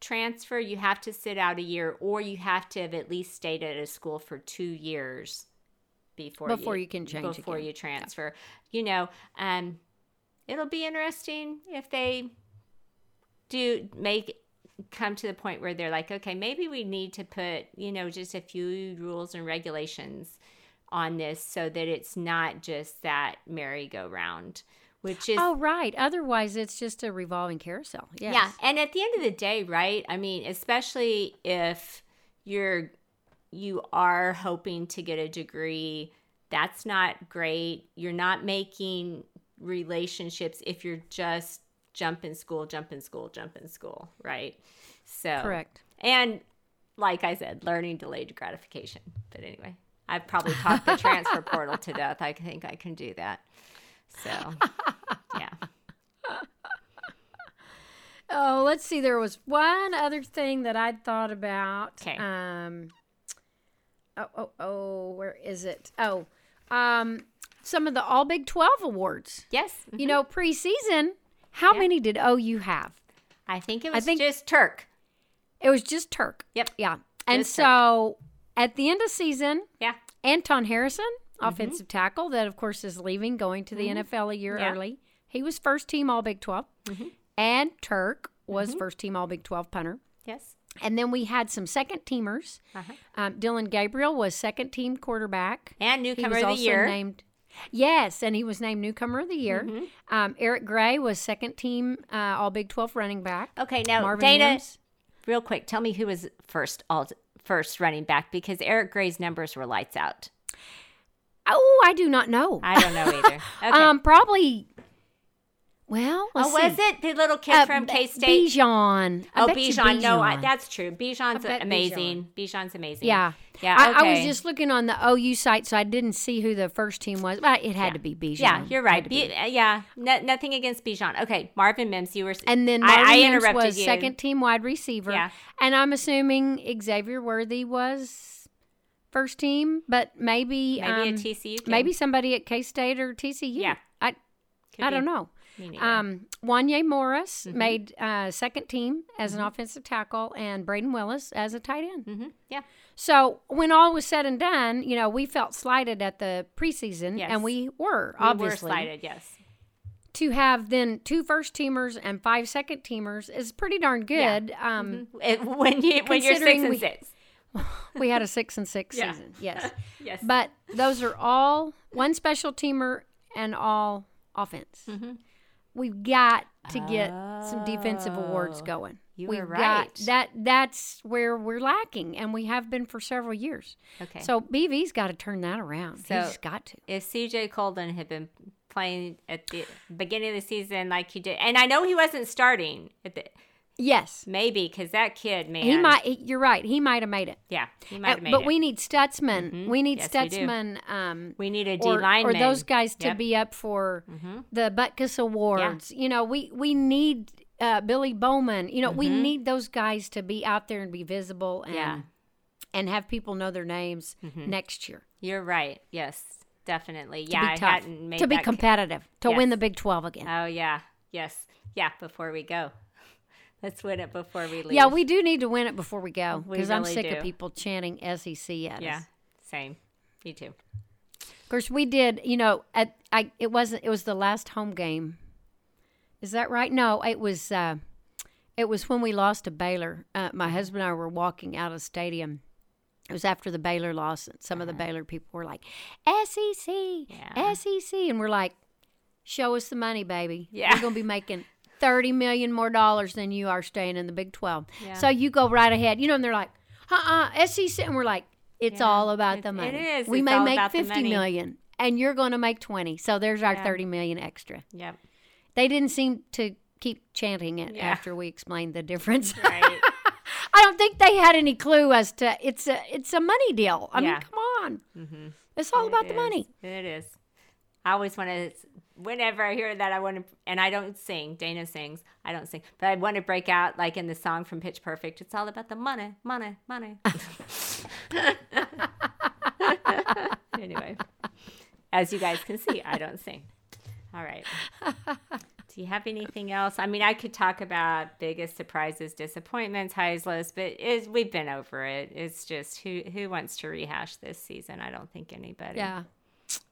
S2: transfer you have to sit out a year or you have to have at least stayed at a school for two years before
S1: Before you can change
S2: before
S1: again.
S2: you transfer. You know, um, it'll be interesting if they do make come to the point where they're like, okay, maybe we need to put, you know, just a few rules and regulations on this so that it's not just that merry-go-round, which is
S1: Oh, right. Otherwise, it's just a revolving carousel. Yes.
S2: yeah, and at the end of the day, right? I mean, especially if you're you are hoping to get a degree, that's not great. You're not making relationships if you're just jump in school, jump in school, jump in school, right? So
S1: Correct.
S2: And like I said, learning delayed gratification. But anyway, I've probably talked the transfer portal to death. I think I can do that. So, yeah.
S1: Oh, let's see. There was one other thing that I'd thought about.
S2: 'Kay.
S1: Um. Oh, oh, oh. Where is it? Oh, um, some of the All Big Twelve awards.
S2: Yes.
S1: You mm-hmm. know, preseason. How
S2: Yeah.
S1: many did OU have?
S2: I think it was
S1: think-
S2: just Turk.
S1: It was just Turk.
S2: Yep.
S1: Yeah. And
S2: Just Turk.
S1: so at the end of season,
S2: Yeah.
S1: Anton Harrison, mm-hmm. offensive tackle, that of course is leaving, going to the mm-hmm. NFL a year
S2: Yeah.
S1: early. He was first team All Big 12. And Turk was first team All Big 12 punter.
S2: Yes.
S1: And then we had some second teamers.
S2: Uh-huh.
S1: Um, Dillon Gabriel was second team quarterback.
S2: And newcomer of the year.
S1: named. Yes, and he was named newcomer of the year.
S2: Mm-hmm.
S1: Um, Eric Gray was second team uh, All Big 12 running back.
S2: okay, now
S1: Marvin
S2: Dana,
S1: Mims.
S2: real quick, tell me who was first all first running back because Eric Gray's numbers were lights out.
S1: Oh, I do not know.
S2: I don't know either. Okay.
S1: Um, probably. Well,
S2: oh, was it the little kid
S1: Uh,
S2: from K State?
S1: Bijan.
S2: Oh, Bijan. No, I, that's true. Bijan's amazing. Bijan's amazing.
S1: yeah.
S2: Yeah.
S1: I, I was just looking on the OU site, so I didn't see who the first team was. But it had to be Bijan.
S2: Yeah, you're right.
S1: to
S2: Be,
S1: be.
S2: uh, yeah, no, nothing against Bijan. Okay, Marvin Mims, you were.
S1: And then Marvin
S2: I,
S1: Mims was
S2: you.
S1: second team wide receiver.
S2: Yeah.
S1: And I'm assuming Xavier Worthy was first team, but maybe
S2: Maybe
S1: um,
S2: a TCU.
S1: Maybe somebody at K State or TCU.
S2: Yeah.
S1: I
S2: Could
S1: I
S2: be.
S1: don't know. Um, Wanya Morris
S2: Mm-hmm.
S1: made uh, second team as an offensive tackle, and Brayden Willis as a tight end.
S2: hmm Yeah.
S1: So when all was said and done, you know, we felt slighted at the preseason,
S2: Yes.
S1: and we were
S2: We were
S1: obviously
S2: slighted. Yes.
S1: to have then two first teamers and five second teamers is pretty darn
S2: Yeah.
S1: good. Um,
S2: It- when you when you're six and
S1: we-
S2: six.
S1: we had a six and six
S2: Yeah.
S1: season, yes,
S2: Yes.
S1: but those are all one special teamer and all offense.
S2: Mm-hmm.
S1: We've got to get some defensive awards
S2: Oh,
S1: going.
S2: you
S1: We've
S2: were
S1: got
S2: right.
S1: that. That's where we're lacking, and we have been for several years.
S2: okay.
S1: So BV's got to turn that around.
S2: So-
S1: He's got to.
S2: if CJ Coldon had been playing at the beginning of the season like he did, and I know he wasn't starting at the
S1: Yes,
S2: maybe because that kid, man,
S1: he might. he- You're right. He might have made it.
S2: Yeah, he might
S1: Uh,
S2: have made
S1: but
S2: it.
S1: we need Stutsman.
S2: Mhm.
S1: We need
S2: Yes, we.
S1: Stutsman. um,
S2: we need a D
S1: or, or those guys to
S2: Yep.
S1: be up for
S2: Mhm.
S1: the Butkus Awards. You know, we we need uh, Billy Bowman. You know, we
S2: Mhm.
S1: need those guys to be out there and be visible. And
S2: Yeah.
S1: and have people know their names next year.
S2: You're right. Yes, definitely.
S1: To
S2: yeah, I
S1: tough,
S2: hadn't made
S1: to be competitive, to win the Big 12 again.
S2: Oh yeah. Yes. Yeah. Before we go, let's win it before we leave.
S1: yeah, we do need to win it before we go because I'm sick
S2: do.
S1: of people chanting SEC at
S2: Yeah.
S1: us.
S2: Same. Me too.
S1: Of course, we did. You know, at I it wasn't. It was the last home game. Is that right? No, it was. Uh, it was when we lost to Baylor. Uh, my husband and I were walking out of the stadium. It was after the Baylor loss. And some of the Baylor people were like, "SEC,
S2: Yeah.
S1: SEC," and we're like, "Show us the money, baby.
S2: Yeah.
S1: We're gonna be making." 30 million more dollars than you are staying in the Big 12.
S2: Yeah.
S1: So you go right ahead. You know, and they're like, uh uh, SEC. And we're like, it's
S2: Yeah,
S1: all about
S2: it-
S1: the money.
S2: is.
S1: We
S2: It's
S1: may make fifty million, and you're going to make 20. So there's our
S2: Yeah.
S1: 30 million extra.
S2: Yep.
S1: They didn't seem to keep chanting it after we explained the difference.
S2: Right.
S1: I don't think they had any clue as to it's a it's a money deal. I mean, come on.
S2: mm-hmm.
S1: It's all about
S2: It
S1: the money.
S2: It is. I always want to. Whenever I hear that, I want to, and I don't sing. Dana sings. I don't sing, but I want to break out like in the song from Pitch Perfect. It's all about the money, money, money. anyway, as you guys can see, I don't sing. All right. Do you have anything else? I mean, I could talk about biggest surprises, disappointments, highs, lows, but it's, we've been over it. It's just who who wants to rehash this season? I don't think anybody.
S1: Yeah.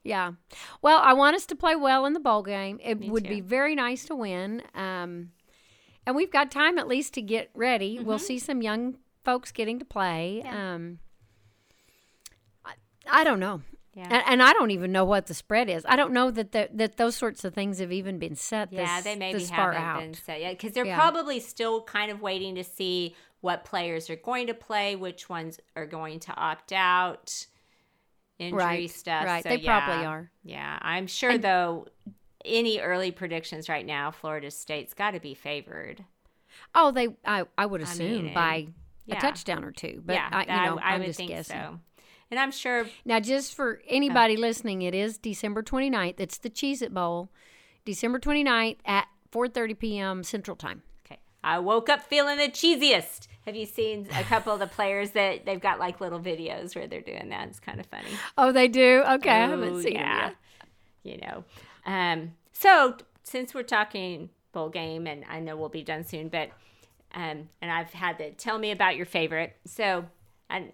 S1: Yeah. Well, I want us to play well in the bowl game. It
S2: Me
S1: would
S2: too.
S1: be very nice to win. Um, and we've got time at least to get ready. We'll see some young folks getting to play.
S2: Mm-hmm. Yeah.
S1: Um, I, I don't know.
S2: Yeah.
S1: And, and I don't even know what the spread is. I don't know that the, that those sorts of things have even been set.
S2: Yeah,
S1: this,
S2: they maybe
S1: this far
S2: haven't
S1: out.
S2: been set yet because they're
S1: Yeah.
S2: probably still kind of waiting to see what players are going to play, which ones are going to opt out, injury
S1: Right,
S2: stuff.
S1: right.
S2: So,
S1: They probably are.
S2: Yeah, I'm sure though. Any early predictions right now? Florida State's got to be favored.
S1: Oh, they. I, I would
S2: I
S1: assume
S2: mean,
S1: by
S2: yeah.
S1: a touchdown or two. But
S2: yeah,
S1: I, you know,
S2: I
S1: am
S2: would
S1: just
S2: think
S1: guessing.
S2: so. And I'm sure.
S1: Now, just for anybody listening, it is December 29th. It's the Cheez It Bowl, December 29th at 4.30 p.m. Central Time.
S2: I woke up feeling the cheesiest. Have you seen a couple of the players that they've got like little videos where they're doing that? It's kind of funny.
S1: Oh, they do? Okay, I
S2: Oh,
S1: haven't seen
S2: yeah.
S1: yet.
S2: You know. Um, so since we're talking bowl game, and I know we'll be done soon, but um, and I've had to tell me about your favorite. So, and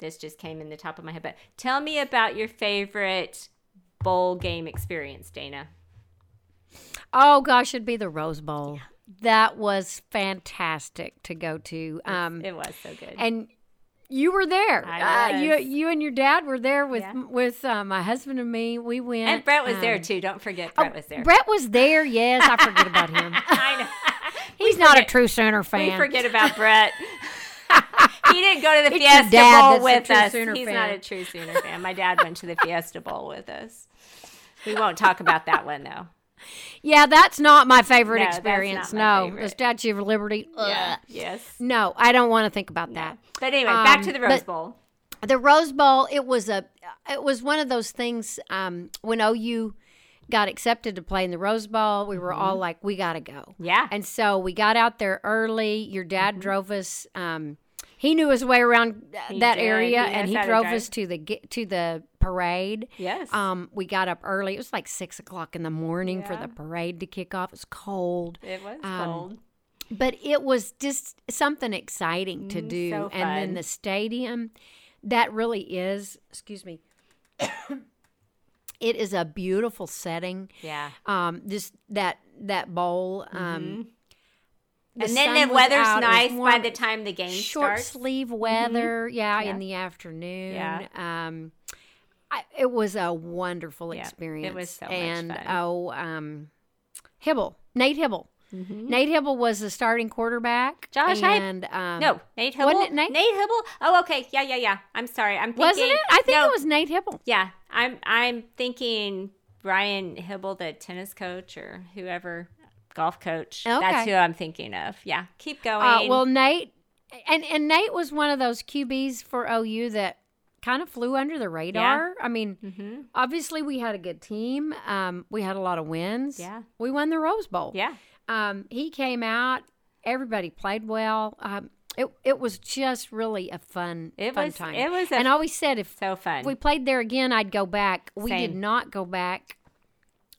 S2: this just came in the top of my head, but tell me about your favorite bowl game experience, Dana.
S1: Oh, gosh, it'd be the Rose Bowl. That was fantastic to go to. Um,
S2: It was so good.
S1: and you were there.
S2: I
S1: Uh, you, you and your dad were there with
S2: Yeah.
S1: with uh, my husband and me. We went.
S2: And Brett was there
S1: um,
S2: too. Don't forget,
S1: oh,
S2: Brett was there.
S1: Brett was there. Yes, I forget about him.
S2: I know.
S1: He's not a true Sooner fan.
S2: We forget about Brett. he didn't go to the
S1: It's
S2: Fiesta Bowl with us.
S1: Sooner
S2: He's
S1: fan.
S2: not a true Sooner fan. My dad went to the Fiesta Bowl with us. We won't talk about that one though.
S1: Yeah, that's not my favorite
S2: No,
S1: experience. no,
S2: favorite.
S1: the Statue of Liberty. ugh.
S2: Yes.
S1: No, I don't want to think about that.
S2: But anyway, back
S1: Um,
S2: to the Rose
S1: but-
S2: Bowl.
S1: The Rose Bowl, it was a, it was one of those things. Um, when OU got accepted to play in the Rose Bowl, we were all like, we got to go.
S2: Mm-hmm. Yeah.
S1: And so we got out there early. Your dad
S2: Mm-hmm.
S1: drove us. Um, he knew his way around
S2: He
S1: that
S2: did.
S1: area,
S2: He
S1: and he drove us to the to the parade.
S2: yes.
S1: Um, we got up early. It was like six o'clock in the morning for the parade to kick off. It was cold.
S2: it was
S1: um,
S2: cold.
S1: but it was just something exciting to
S2: Mm,
S1: do
S2: so
S1: and then the stadium that really is excuse me it is a beautiful setting
S2: Yeah.
S1: um just that that bowl um the
S2: and then the weather's
S1: out,
S2: nice by the time the game starts.
S1: short
S2: starts.
S1: sleeve weather yeah,
S2: Yeah.
S1: in the afternoon
S2: Yeah.
S1: um I, it was a wonderful
S2: Yeah, it
S1: experience
S2: was so much
S1: and
S2: fun.
S1: oh um hybl nate hybl
S2: Mhm.
S1: Nate Hybl was the starting quarterback.
S2: Josh
S1: and um,
S2: No, Nate Hybl.
S1: Wasn't it Nate?
S2: Hybl. Oh, okay. Yeah, yeah, yeah. I'm sorry. I'm thinking.
S1: wasn't it? I think
S2: no,
S1: it was Nate Hybl.
S2: Yeah, I'm. I'm thinking Brian Hybl, the tennis coach or whoever, golf coach. That's who I'm thinking of. Yeah, keep going.
S1: Uh, well, Nate and and Nate was one of those QBs for OU that kind of flew under the radar. I mean,
S2: hmm
S1: obviously we had a good team. Um, we had a lot of wins.
S2: Yeah.
S1: we won the Rose Bowl.
S2: yeah,
S1: Um, he came out. Everybody played well. Um, it it was just really a fun
S2: It
S1: fun
S2: was-
S1: time.
S2: it was a-
S1: and I always said if,
S2: So fun.
S1: if we played there again, I'd go back. We did not go back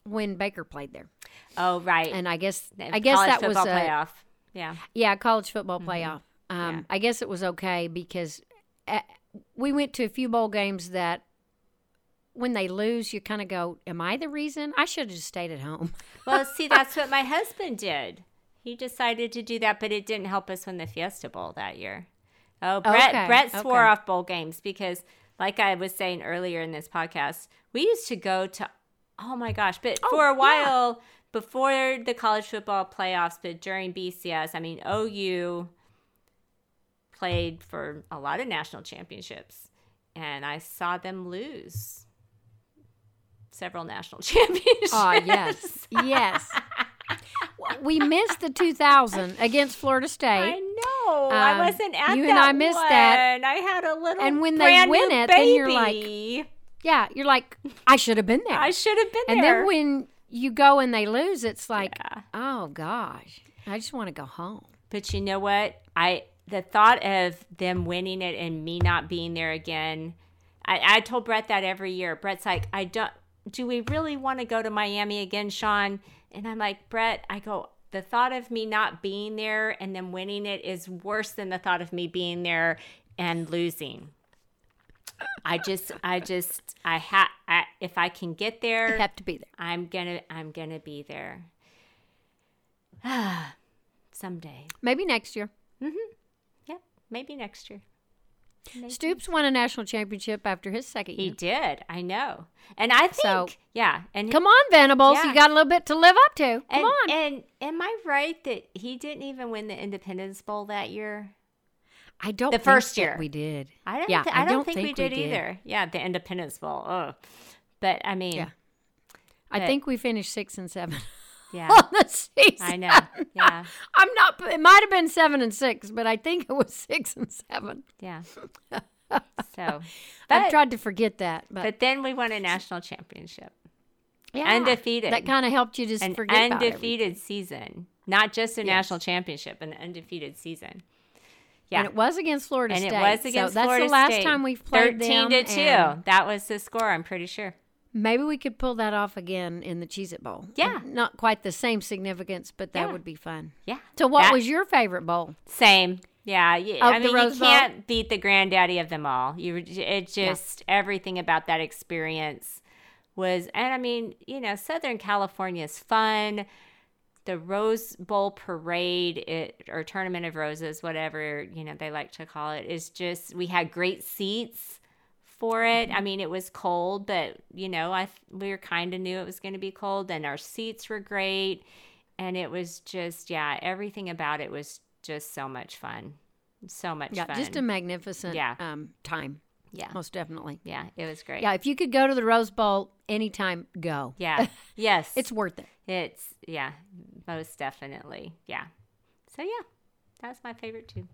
S1: when Baker played there,
S2: oh, right.
S1: and I guess I guess
S2: college
S1: that was a,
S2: playoff. Yeah.
S1: yeah college football playoff. Um,
S2: Mm-hmm. Yeah.
S1: I guess it was okay because uh, we went to a few bowl games that when they lose, you kind of go, "Am I the reason? I should have just stayed at home."
S2: Well, see, that's what my husband did. He decided to do that, but it didn't help us win the Fiesta Bowl that year. Oh, Brett,
S1: Okay,
S2: Brett swore
S1: okay.
S2: off bowl games because, like I was saying earlier in this podcast, we used to go to, oh my gosh, but
S1: Oh,
S2: for a
S1: yeah.
S2: while before the college football playoffs, but during BCS, I mean, OU played for a lot of national championships, and I saw them lose several national championships.
S1: Oh yes, yes. we missed the 2000 against Florida State.
S2: I know. I
S1: Um,
S2: wasn't at
S1: you and I missed
S2: one.
S1: that.
S2: I had a little
S1: And when they win it, then you're like,
S2: baby.
S1: Yeah, you're like, I should have been there.
S2: I should have been
S1: and
S2: there.
S1: And then when you go and they lose, it's like,
S2: Yeah.
S1: oh gosh, I just want to go home.
S2: But you know what? I the thought of them winning it and me not being there again. I, I told Brett that every year. Brett's like, I don't. Do we really want to go to Miami again, Shawn? And I'm like, Brett. I go. The thought of me not being there and them winning it is worse than the thought of me being there and losing. I just, I just, I have. I, if I can get
S1: You
S2: there,
S1: have to be there.
S2: I'm gonna, I'm gonna be there. Someday.
S1: Maybe next year. Mm-hmm.
S2: Yeah, maybe next year. Maybe.
S1: Stoops won a national championship after his second year.
S2: He did. I know. And I think,
S1: So-
S2: yeah. And
S1: Come on, Venables,
S2: Yeah.
S1: you got a little bit to live up to. Come
S2: and,
S1: on.
S2: And am I right that he didn't even win the Independence Bowl that year?
S1: I don't.
S2: the
S1: think
S2: first
S1: that
S2: year.
S1: we did.
S2: I don't.
S1: Yeah,
S2: thi-
S1: I
S2: I, don't,
S1: don't
S2: think, we
S1: think we
S2: did,
S1: did.
S2: either. Yeah, the Independence Bowl. Oh, but I mean,
S1: Yeah. I think we finished six and seven
S2: yeah,
S1: on the season.
S2: I know. Yeah,
S1: I'm not. It might have been seven and six, but I think it was six and seven.
S2: yeah. So,
S1: I've tried to forget that, but,
S2: but then we won a national championship,
S1: yeah,
S2: undefeated.
S1: That kind of helped you just
S2: an
S1: forget
S2: undefeated season, not just a
S1: Yes.
S2: national championship, an undefeated season. Yeah,
S1: And it was against Florida
S2: and
S1: State.
S2: it was against
S1: so that's
S2: Florida
S1: the last
S2: State.
S1: time we've played
S2: Thirteen
S1: them.
S2: to two.
S1: and
S2: That was the score. I'm pretty sure.
S1: Maybe we could pull that off again in the Cheez It Bowl.
S2: Yeah.
S1: Not quite the same significance, but that
S2: Yeah.
S1: would be fun.
S2: Yeah.
S1: So, what
S2: That-
S1: was your favorite bowl?
S2: same? Yeah, yeah.
S1: Of
S2: I
S1: the
S2: mean,
S1: Rose
S2: you
S1: Bowl?
S2: can't beat the granddaddy of them all. You, it just everything about that experience was, and I mean, you know, Southern California is fun. The Rose Bowl parade, it, or Tournament of Roses, whatever you know they like to call it, is just we had great seats for it. I mean, it was cold, but you know, I we were kind of knew it was going to be cold, and our seats were great, and it was just yeah, everything about it was just so much fun, so much
S1: Yeah,
S2: fun.
S1: just a magnificent
S2: Yeah.
S1: um, time.
S2: yeah,
S1: Most definitely.
S2: yeah, it was great.
S1: Yeah, if you could go to the Rose Bowl anytime, go.
S2: yeah, yes,
S1: It's worth it.
S2: It's yeah, most definitely, yeah. So yeah, that's my favorite too.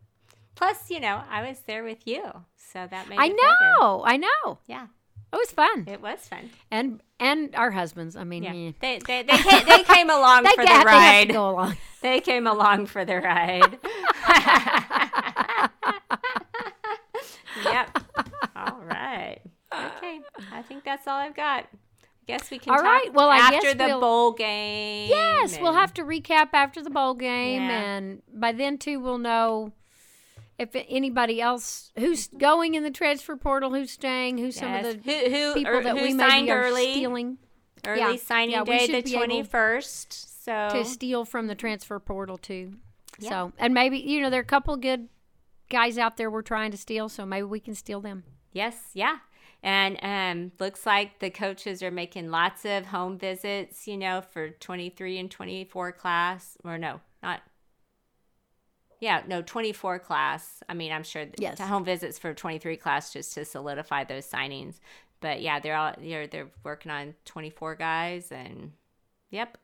S2: Plus, you know, I was there with you, so that made
S1: I
S2: it better.
S1: know. I know.
S2: Yeah,
S1: It was fun.
S2: it was fun.
S1: And and our husbands. I mean,
S2: Yeah,
S1: eh.
S2: they they they, came, they came along
S1: they,
S2: for
S1: got,
S2: the
S1: they
S2: ride.
S1: to go along.
S2: They came along for the ride. yep. All right. Okay. I think that's all I've got. Guess we can
S1: All
S2: talk
S1: right. Well, I
S2: after
S1: guess
S2: the
S1: we'll-
S2: bowl game.
S1: Yes, we'll have to recap after the bowl game,
S2: Yeah.
S1: and by then too, we'll know if anybody else who's going in the transfer portal, who's staying, who's some of the
S2: who who,
S1: people
S2: or
S1: that
S2: who
S1: we
S2: signed early
S1: stealing
S2: early
S1: Yeah.
S2: signing
S1: Yeah,
S2: day the twenty first. So
S1: to steal from the transfer portal too.
S2: Yeah.
S1: So, and maybe you know there are a couple good guys out there we're trying to steal, so maybe we can steal them.
S2: Yes, yeah. And um, looks like the coaches are making lots of home visits, you know, for 23 and 24 class. Or no, not. Yeah, no, 24 class. I mean, I'm sure
S1: Yes.
S2: to home visits for 23 class just to solidify those signings. But yeah, they're all they're they're working on 24 guys and yep.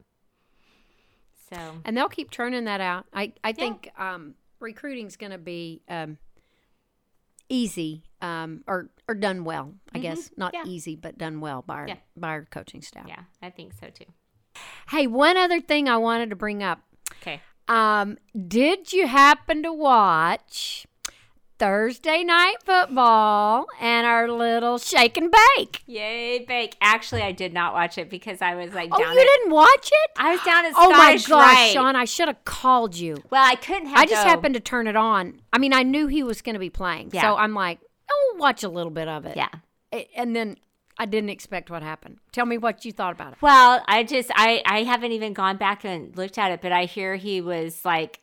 S2: So,
S1: and they'll keep turning that out. I I think um, recruiting's going to be um, easy um, or or done well. I guess not
S2: Mm-hmm. Yeah.
S1: easy, but done well by our
S2: Yeah.
S1: by our coaching staff.
S2: yeah, I think so too.
S1: Hey, one other thing I wanted to bring up.
S2: Okay.
S1: Um, did you happen to watch Thursday night football and our little shake and bake?
S2: Yay, bake. Actually, I did not watch it because I was like
S1: Oh,
S2: down
S1: you
S2: at,
S1: didn't watch it?
S2: I was down at
S1: Oh my gosh,
S2: Rite.
S1: Shawn! I should have called you.
S2: Well, I couldn't have
S1: I just happened to turn it on. I mean, I knew he was going to be playing,
S2: Yeah.
S1: so I'm like, oh, watch a little bit of it.
S2: Yeah.
S1: And then I didn't expect what happened. Tell me what you thought about it.
S2: Well, I just I I haven't even gone back and looked at it, but I hear he was like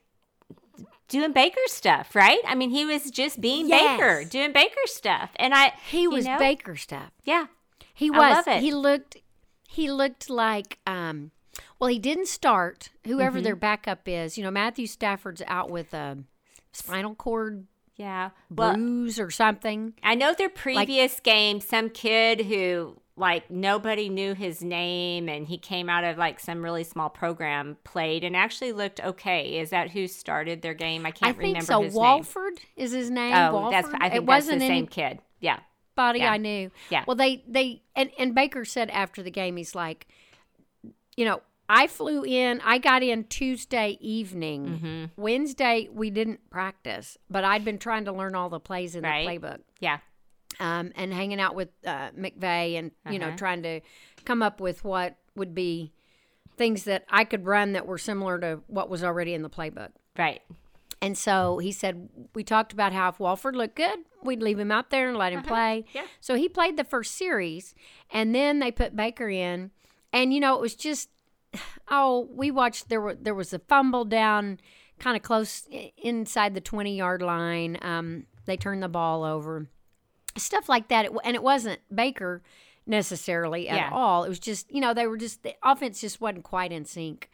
S2: doing Baker stuff, right? I mean, he was just being
S1: Yes.
S2: Baker, doing Baker stuff, and I
S1: He was
S2: know,
S1: Baker stuff.
S2: Yeah,
S1: He
S2: I
S1: was.
S2: love it.
S1: He looked. He looked like. Um, well, he didn't start. Whoever
S2: Mm-hmm.
S1: their backup is, you know, Matthew Stafford's out with a spinal cord
S2: yeah. Well,
S1: bruise or something.
S2: I know their previous game, some kid who like nobody knew his name and he came out of like some really small program played and actually looked okay. Is that who started their game? I can't I
S1: think
S2: remember
S1: so. Wolford is his name.
S2: name. Oh,
S1: Wolford.
S2: that's I think
S1: it
S2: that's
S1: wasn't
S2: the same kid. Yeah.
S1: Body
S2: Yeah.
S1: I knew.
S2: Yeah.
S1: Well, they they and and Baker said after the game, he's like, you know, I flew in. I got in Tuesday evening.
S2: Mm-hmm.
S1: Wednesday we didn't practice, but I'd been trying to learn all the plays in
S2: Right.
S1: the playbook.
S2: Yeah.
S1: Um, and hanging out with uh, McVay and you know
S2: Uh-huh.
S1: trying to come up with what would be things that I could run that were similar to what was already in the playbook.
S2: Right.
S1: And so he said, we talked about how if Wolford looked good, we'd leave him out there and let him play.
S2: Yeah.
S1: So he played the first series, and then they put Baker in, and you know it was just, oh, we watched there were there was a fumble down, kind of close inside the twenty yard line. Um, they turned the ball over, stuff like that, It, and it wasn't Baker necessarily at
S2: Yeah.
S1: all. It was just you know they were just the offense just wasn't quite in sync.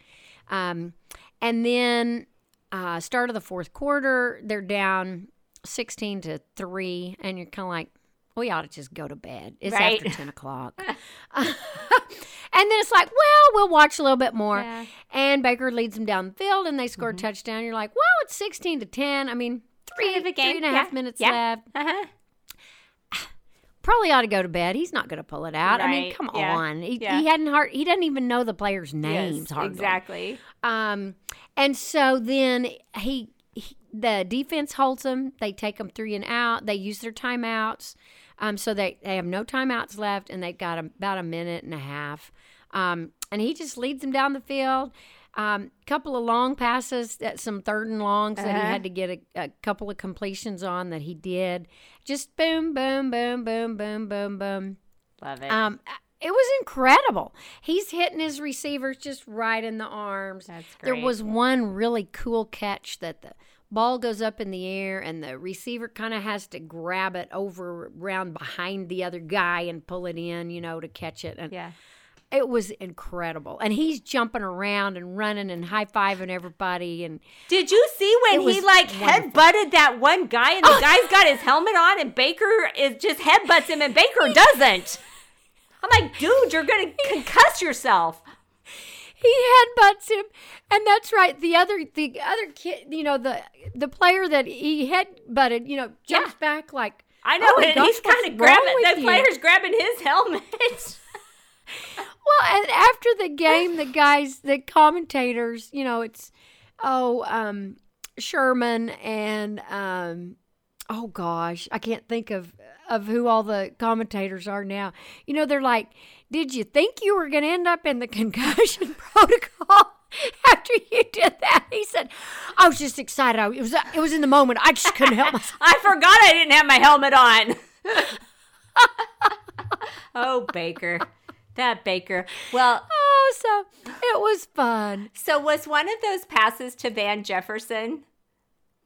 S1: Um, and then uh, start of the fourth quarter, they're down 16 to 3, and you're kind of like, we ought to just go to bed. It's
S2: Right.
S1: after 10 o'clock. and then it's like, well, we'll watch a little bit more.
S2: Yeah.
S1: And Baker leads them down the field, and they score a touchdown. You're like, well, it's 16 to 10. I mean, three,
S2: Kind of game.
S1: three and a half
S2: Yeah.
S1: minutes
S2: Yeah.
S1: left.
S2: Uh-huh.
S1: Probably ought to go to bed. He's not going to pull it out. I mean, come
S2: Yeah.
S1: on. He,
S2: Yeah.
S1: he hadn't hard, he doesn't even know the players' names.
S2: Yes, exactly.
S1: Um, and so then he, he, the defense holds them. They take them three and out. They use their timeouts. Um, so they, they have no timeouts left, and they've got about a minute and a half. Um, and he just leads them down the field. Um, couple of long passes, that some third and longs that he
S2: Uh-huh.
S1: had to get a, a couple of completions on that he did. Just boom, boom, boom, boom, boom, boom, boom.
S2: Love it.
S1: Um, it was incredible. He's hitting his receivers just right in the arms.
S2: That's great.
S1: There was one really cool catch that the ball goes up in the air and the receiver kind of has to grab it over around behind the other guy and pull it in, you know, to catch it. And
S2: yeah.
S1: It was incredible. And he's jumping around and running and high fiving everybody. And
S2: Did you see when he like
S1: wonderful.
S2: headbutted that one guy and the oh. guy's got his helmet on and Baker is just headbutts him and Baker doesn't? I'm like, dude, you're gonna concuss yourself.
S1: he headbutts him, and that's right. The other, the other kid, you know, the the player that he headbutted, you know, jumps back like
S2: I know,
S1: "Oh
S2: and
S1: gosh,
S2: he's kind of grabbing the
S1: you?"
S2: player's grabbing his helmet.
S1: Well, and after the game, the guys, the commentators, you know, it's oh, um, Sherman and um, oh gosh, I can't think of of who all the commentators are now. You know, they're like, "Did you think you were going to end up in the concussion protocol?" After you did that, he said, "I was just excited. I, it was it was in the moment. I just couldn't help myself."
S2: I forgot I didn't have my helmet on. oh, Baker. That Baker. Well,
S1: Oh, so it was fun.
S2: so was one of those passes to Van Jefferson?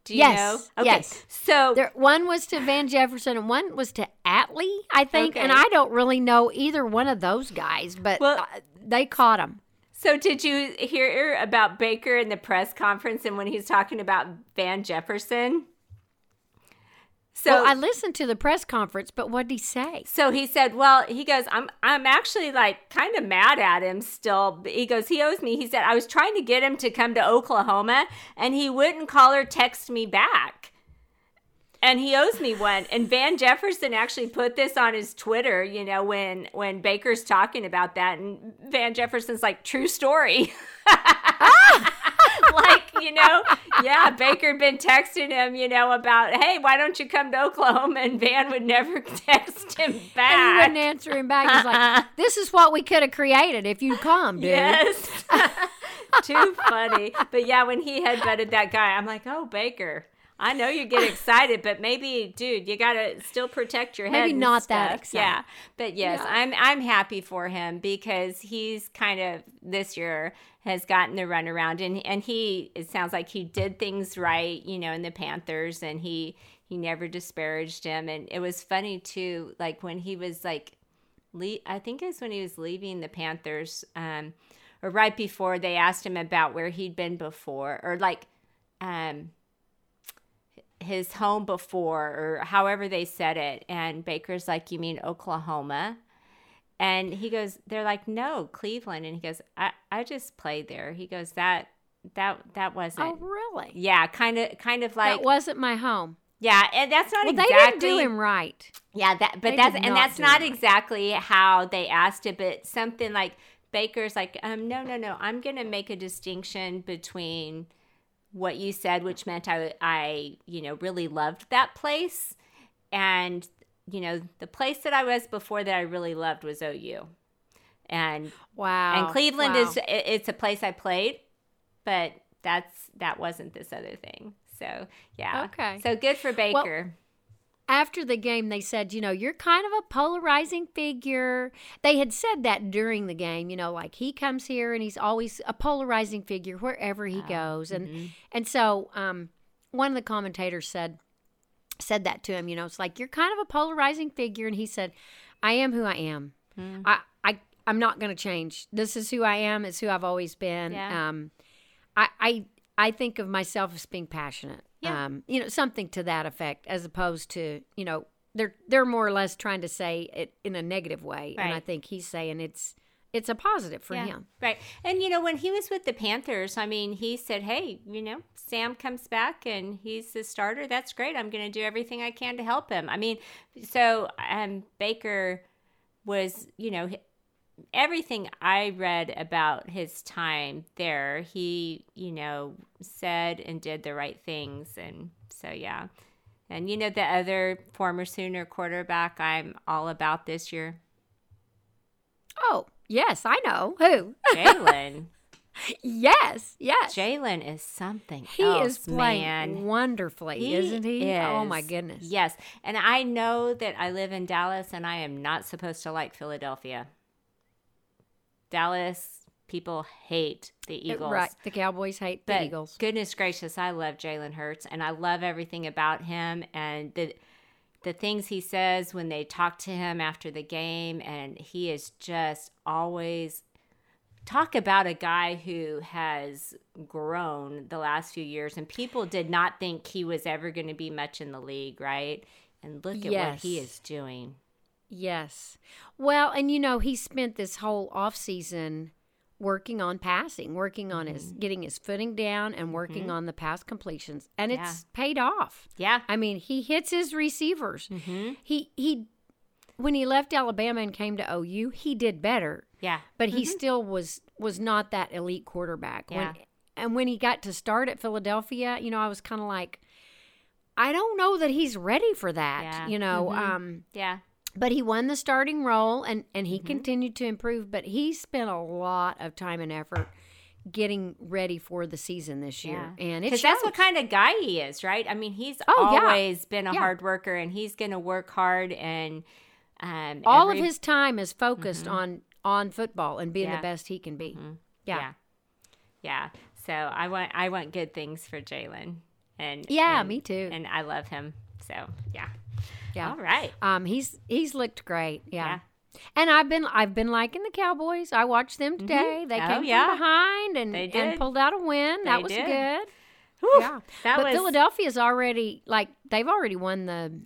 S2: Do you
S1: Yes,
S2: know? Okay.
S1: yes.
S2: So
S1: There, one was to Van Jefferson and one was to Atwell, I think. And I don't really know either one of those guys, but
S2: Well-
S1: uh, they caught him.
S2: So did you hear about Baker in the press conference and when he's talking about Van Jefferson? So
S1: well, I listened to the press conference, but what did he say?
S2: so he said, "Well, he goes, I'm I'm actually like kind of mad at him still. He goes, he owes me. He said I was trying to get him to come to Oklahoma and he wouldn't call or text me back. And he owes me one. And Van Jefferson actually put this on his Twitter, you know, when when Baker's talking about that and Van Jefferson's like, "True story." like you know, yeah, Baker had been texting him, you know, about, hey, why don't you come to Oklahoma? And Van would never text him back.
S1: And he wouldn't answer him back. He's like, "This is what we could have created if you'd come, dude."
S2: Yes. Too funny. But yeah, when he had vetted that guy, I'm like, oh, Baker. I know you get excited, but maybe, dude, you gotta still protect your head.
S1: Maybe not that
S2: stuff.
S1: excited.
S2: Yeah, but yes,
S1: Yeah.
S2: I'm I'm happy for him because he's kind of this year has gotten the runaround, and and he it sounds like he did things right, you know, in the Panthers, and he he never disparaged him, and it was funny too, like when he was like, le- I think it was when he was leaving the Panthers, um, or right before they asked him about where he'd been before, or like, um his home before or however they said it. And baker's like you mean oklahoma and he goes they're like no cleveland and he goes i, I just played there he goes that that that wasn't
S1: Oh, really?
S2: yeah kind of kind of like
S1: that wasn't my home.
S2: yeah and that's not
S1: Well,
S2: exactly
S1: they didn't do him right.
S2: yeah, that but
S1: They
S2: that's and that's not
S1: it right.
S2: exactly how they asked it, but something like Baker's like, um, no, no, no, I'm gonna make a distinction between what you said, which meant I I, you know, really loved that place and you know, the place that I was before that I really loved was OU. And
S1: Wow.
S2: and Cleveland
S1: Wow.
S2: is it's a place I played, but that's that wasn't this other thing. So yeah.
S1: Okay.
S2: So good for Baker.
S1: after the game they said, you know, you're kind of a polarizing figure. They had said that during the game, you know, like he comes here and he's always a polarizing figure wherever he goes. And and so um one of the commentators said said that to him, you know, it's like you're kind of a polarizing figure and he said, I am who I am. I I I'm not going to change. This is who I am. It's who I've always been.
S2: Yeah.
S1: Um I I I think of myself as being passionate.
S2: Yeah.
S1: Um, you know, something to that effect, as opposed to, you know, they're they're more or less trying to say it in a negative way. And I think he's saying it's it's a positive for him.
S2: Right. And, you know, when he was with the Panthers, I mean, he said, hey, you know, Sam comes back and he's the starter. That's great. I'm going to do everything I can to help him. I mean, so um, Baker was, you know, everything I read about his time there, he, you know, said and did the right things. And so, yeah. And, you know, the other former Sooner quarterback I'm all about this year,
S1: Oh, yes, I know. Who?
S2: Jalen.
S1: yes, yes.
S2: Jalen is something
S1: he
S2: else,
S1: is playing
S2: man.
S1: wonderfully,
S2: He
S1: isn't he? Oh my goodness.
S2: Yes, and I know that I live in Dallas, and I am not supposed to like Philadelphia. Dallas people hate the
S1: Uh,
S2: Eagles,
S1: Right. The Cowboys hate the Eagles.
S2: goodness gracious, I love Jalen Hurts, and I love everything about him, and the the things he says when they talk to him after the game, and he is just always talk about a guy who has grown the last few years, and people did not think he was ever going to be much in the league, right? And look at what he is doing.
S1: Yes. Well, and you know, he spent this whole off season working on passing, working on
S2: Mm-hmm.
S1: his getting his footing down and working on the pass completions. And
S2: Yeah.
S1: it's paid off.
S2: Yeah.
S1: I mean, he hits his receivers.
S2: Mm-hmm.
S1: He he when he left Alabama and came to OU, he did better.
S2: Yeah.
S1: But he still was was not that elite quarterback.
S2: Mm-hmm. Yeah.
S1: When, and when he got to start at Philadelphia, you know, I was kind of like I don't know that he's ready for that,
S2: Yeah.
S1: you know.
S2: Mhm.
S1: Um
S2: Yeah.
S1: But he won the starting role and and
S2: Mm-hmm.
S1: he continued to improve but he spent a lot of time and effort getting ready for the season this year and it
S2: because that's what kind of guy he is, right? I mean, he's
S1: Oh, yeah.
S2: always been a
S1: Yeah.
S2: hard worker, and he's going to work hard and um,
S1: all
S2: every-
S1: of his time is focused on on football and being
S2: Yeah.
S1: the best he can be
S2: yeah.
S1: yeah
S2: yeah, So I want I want good things for Jalen, and
S1: Yeah,
S2: and-
S1: me too.
S2: And I love him. So yeah,
S1: yeah
S2: all right.
S1: um he's he's looked great yeah.
S2: Yeah.
S1: And I've been I've been liking the Cowboys. I watched them today. They
S2: Oh,
S1: came
S2: yeah.
S1: from behind and,
S2: They
S1: and pulled out a win. that was
S2: did.
S1: good.
S2: Whew,
S1: Yeah.
S2: that
S1: but
S2: was
S1: Philadelphia's already like they've already won the.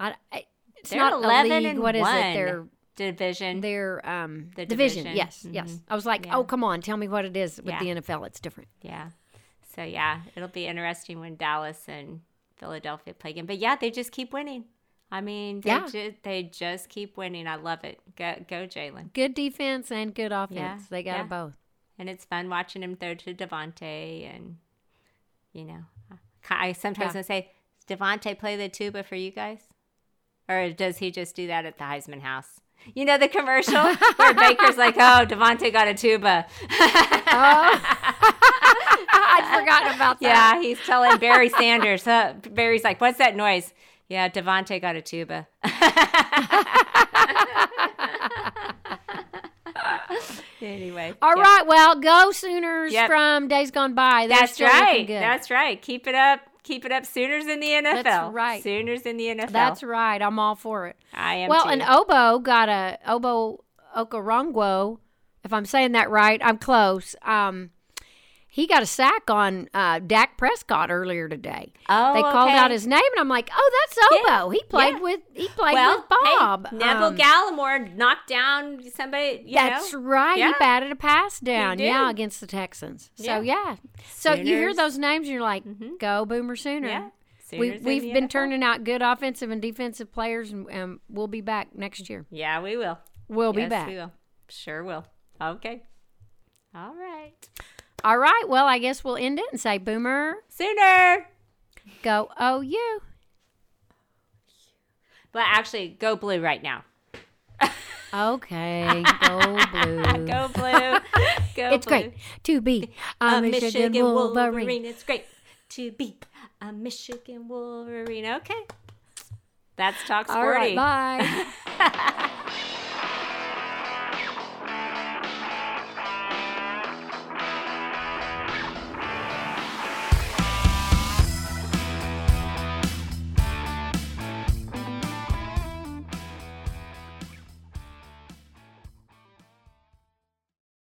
S1: I, I, it's
S2: They're
S1: not a
S2: 11
S1: league.
S2: and
S1: What is it? Their
S2: division.
S1: their um
S2: The
S1: division.
S2: division.
S1: Yes,
S2: Mhm.
S1: yes. I was like,
S2: Yeah.
S1: oh come on, tell me what it is with
S2: Yeah.
S1: the NFL. It's different.
S2: Yeah. So yeah, it'll be interesting when Dallas and Philadelphia play again. But yeah, they just keep winning. I mean, they,
S1: Yeah.
S2: ju- they just keep winning. I love it. Go, go Jalen.
S1: Good defense and good offense.
S2: Yeah,
S1: They got
S2: yeah.
S1: both.
S2: and it's fun watching him throw to DeVonta, and you know, I sometimes
S1: Yeah.
S2: I say, "Does DeVonta play the tuba for you guys, or does he just do that at the Heisman house?" You know the commercial where Baker's like, "Oh, DeVonta got a tuba."
S1: I'd oh. forgotten about that.
S2: Yeah, he's telling Barry Sanders. Barry's like, "What's that noise?" Yeah, DeVonta got a tuba. anyway,
S1: All
S2: yep.
S1: right, well, go Sooners
S2: Yep.
S1: from days gone by. They're
S2: that's right.
S1: Good.
S2: That's right. Keep it up. Keep it up. Sooners in the NFL.
S1: That's right.
S2: Sooners in the NFL.
S1: That's right. I'm all for it.
S2: I am.
S1: well,
S2: too.
S1: and Obo got a oboe Okoronkwo. If I'm saying that right, I'm close. Um, he got a sack on uh, Dak Prescott earlier today.
S2: oh,
S1: they called
S2: okay.
S1: out his name, and I'm like, "Oh, that's
S2: Yeah,
S1: Obo. He played
S2: yeah.
S1: with he played
S2: well,
S1: with Bob."
S2: Hey, Neville
S1: Um,
S2: Gallimore knocked down somebody. You
S1: That's
S2: know?
S1: right.
S2: Yeah.
S1: He batted a pass down, yeah, against the Texans. So
S2: Yeah.
S1: yeah. So you hear those names, you're like,
S2: Mhm.
S1: "Go Boomer Sooner."
S2: Yeah.
S1: We,
S2: Sooners
S1: we've been
S2: NFL.
S1: turning out good offensive and defensive players, and, and we'll be back next year.
S2: Yeah, we will.
S1: We'll be back.
S2: We will. Sure will. Okay. All right.
S1: All right. Well, I guess we'll end it and say, Boomer,
S2: Sooner.
S1: go OU.
S2: But actually, go blue right now.
S1: Okay. Go blue.
S2: Go blue. Go
S1: it's
S2: blue.
S1: great to be a,
S2: A
S1: Michigan, Wolverine.
S2: It's great to be a Michigan Wolverine. Okay. That's Talk Sporty.
S1: right. Bye.